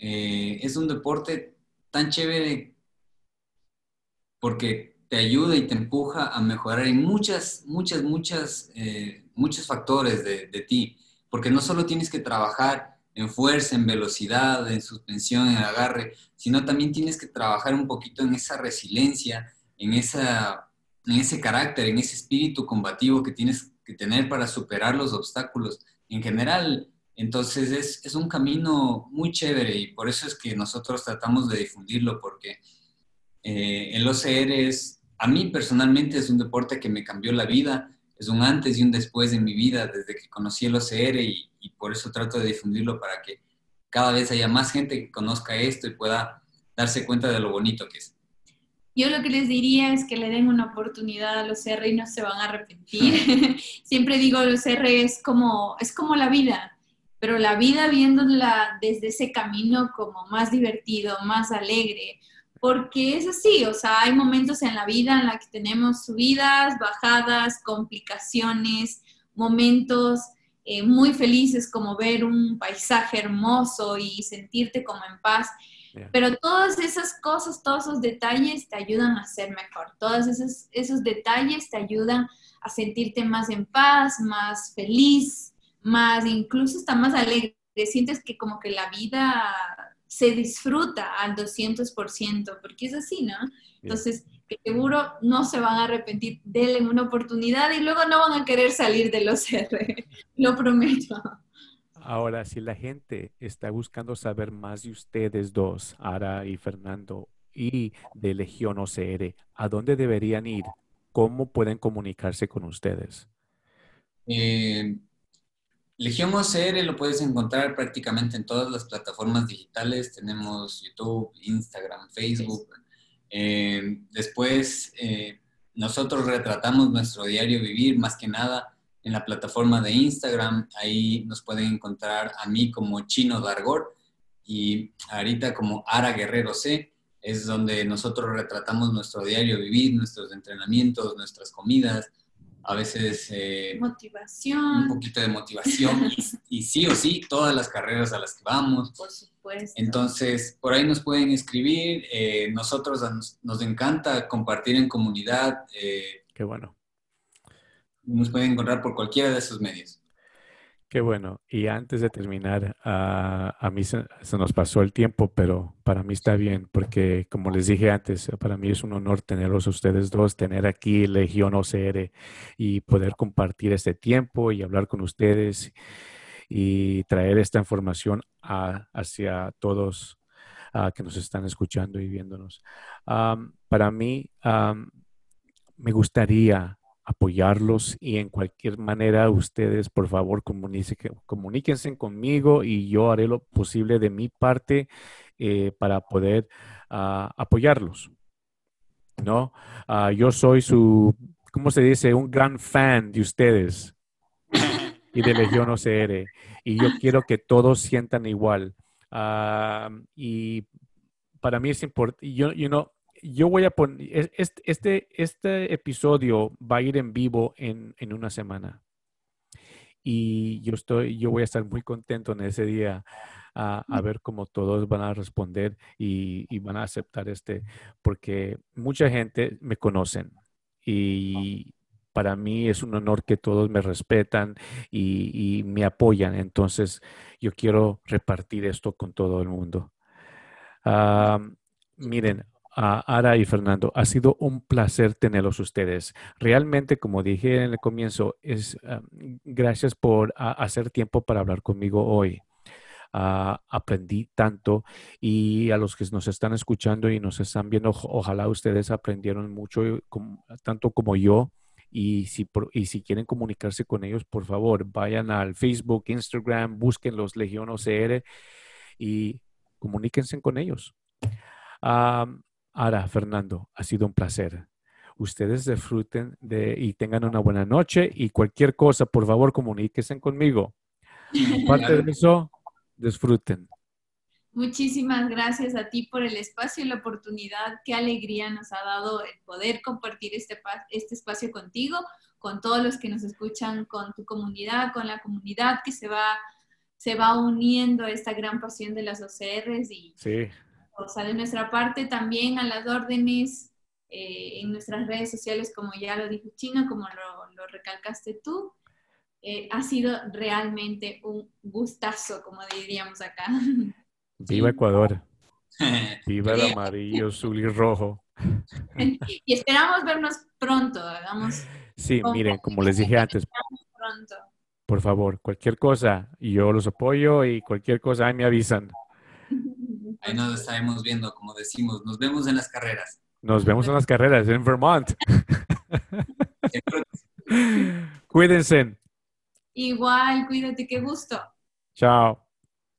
eh, es un deporte tan chévere porque te ayuda y te empuja a mejorar en muchas, muchas, muchas, eh, muchos factores de, ti, porque no solo tienes que trabajar en fuerza, en velocidad, en suspensión, en agarre, sino también tienes que trabajar un poquito en esa resiliencia, en, esa, en ese carácter, en ese espíritu combativo que tienes que tener para superar los obstáculos. En general, entonces es, es, un camino muy chévere y por eso es que nosotros tratamos de difundirlo porque eh, el OCR es, a mí personalmente es un deporte que me cambió la vida, es un antes y un después de mi vida desde que conocí el OCR y, y por eso trato de difundirlo para que cada vez haya más gente que conozca esto y pueda darse cuenta de lo bonito que es. Yo lo que les diría es que le den una oportunidad a los OCR y no se van a arrepentir. Siempre digo, los OCR es como, es como la vida pero la vida viéndola desde ese camino como más divertido, más alegre, porque es así, o sea, hay momentos en la vida en la que tenemos subidas, bajadas, complicaciones, momentos eh, muy felices como ver un paisaje hermoso y sentirte como en paz. Pero todas esas cosas, todos esos detalles te ayudan a ser mejor. Todos esos, esos detalles te ayudan a sentirte más en paz, más feliz, más, incluso está más alegre, sientes que como que la vida se disfruta al 200%, porque es así, ¿no? Entonces, seguro no se van a arrepentir, denle una oportunidad y luego no van a querer salir de los R, lo prometo. Ahora, si la gente está buscando saber más de ustedes dos, Ara y Fernando, y de Legión OCR, ¿a dónde deberían ir? ¿Cómo pueden comunicarse con ustedes? Eh, Legión OCR lo puedes encontrar prácticamente en todas las plataformas digitales. Tenemos YouTube, Instagram, Facebook. Eh, después, eh, nosotros retratamos nuestro diario vivir más que nada en la plataforma de Instagram. Ahí nos pueden encontrar a mí como Chino Dargor y ahorita como Ara Guerrero C. Es donde nosotros retratamos nuestro diario vivir, nuestros entrenamientos, nuestras comidas, a veces... Eh, motivación. Un poquito de motivación y, sí o sí, todas las carreras a las que vamos. Por supuesto. Entonces, por ahí nos pueden escribir. Eh, nosotros nos, encanta compartir en comunidad. Eh, Qué bueno. Nos pueden encontrar por cualquiera de esos medios. Qué bueno. Y antes de terminar, ah, a mí se, nos pasó el tiempo, pero para mí está bien, porque como les dije antes, para mí es un honor tenerlos a ustedes dos, tener aquí Legión OCR y poder compartir este tiempo y hablar con ustedes y traer esta información hacia todos ah, que nos están escuchando y viéndonos. para mí, me gustaría apoyarlos y en cualquier manera ustedes por favor comuníquense conmigo y yo haré lo posible de mi parte eh, para poder ah, apoyarlos. ¿No? Ah, yo soy su, ¿cómo se dice? Un gran fan de ustedes y de Legión OCR. Y yo quiero que todos sientan igual. Ah, y para mí es importante, yo, you yo voy a poner, este, este, episodio va a ir en vivo en, una semana. Y yo estoy, yo voy a estar muy contento en ese día a, ver cómo todos van a responder y, van a aceptar este, porque mucha gente me conocen y para mí es un honor que todos me respetan y, me apoyan. Entonces, yo quiero repartir esto con todo el mundo. Ah, miren, Ara y Fernando, ha sido un placer tenerlos ustedes. Realmente, como dije en el comienzo, es ah, gracias por hacer tiempo para hablar conmigo hoy. Ah, aprendí tanto y a los que nos están escuchando y nos están viendo, ojalá ustedes aprendieron mucho, tanto como yo. Y si, y si quieren comunicarse con ellos, por favor, vayan al Facebook, Instagram, busquen los Legión OCR y comuníquense con ellos. Ara, Fernando, ha sido un placer. Ustedes disfruten de y tengan una buena noche y cualquier cosa, por favor, comuníquense conmigo. Aparte de eso, disfruten. Muchísimas gracias a ti por el espacio y la oportunidad. Qué alegría nos ha dado el poder compartir este, este espacio contigo, con todos los que nos escuchan, con tu comunidad, con la comunidad que se va, se va uniendo a esta gran pasión de las OCRs y sí. O sea, de nuestra parte también a las órdenes eh, en nuestras redes sociales, como ya lo dijo Chino, como lo, recalcaste tú. Eh, ha sido realmente un gustazo, como diríamos acá. Viva Ecuador. Viva el amarillo, azul y rojo. Y esperamos vernos pronto. Hagamos sí, miren, como les dije antes, por favor, cualquier cosa, yo los apoyo y cualquier cosa, ahí me avisan. Ahí nos estaremos viendo, como decimos, nos vemos en las carreras. Nos vemos en las carreras en Vermont. Cuídense. Igual, cuídate, qué gusto. Chao.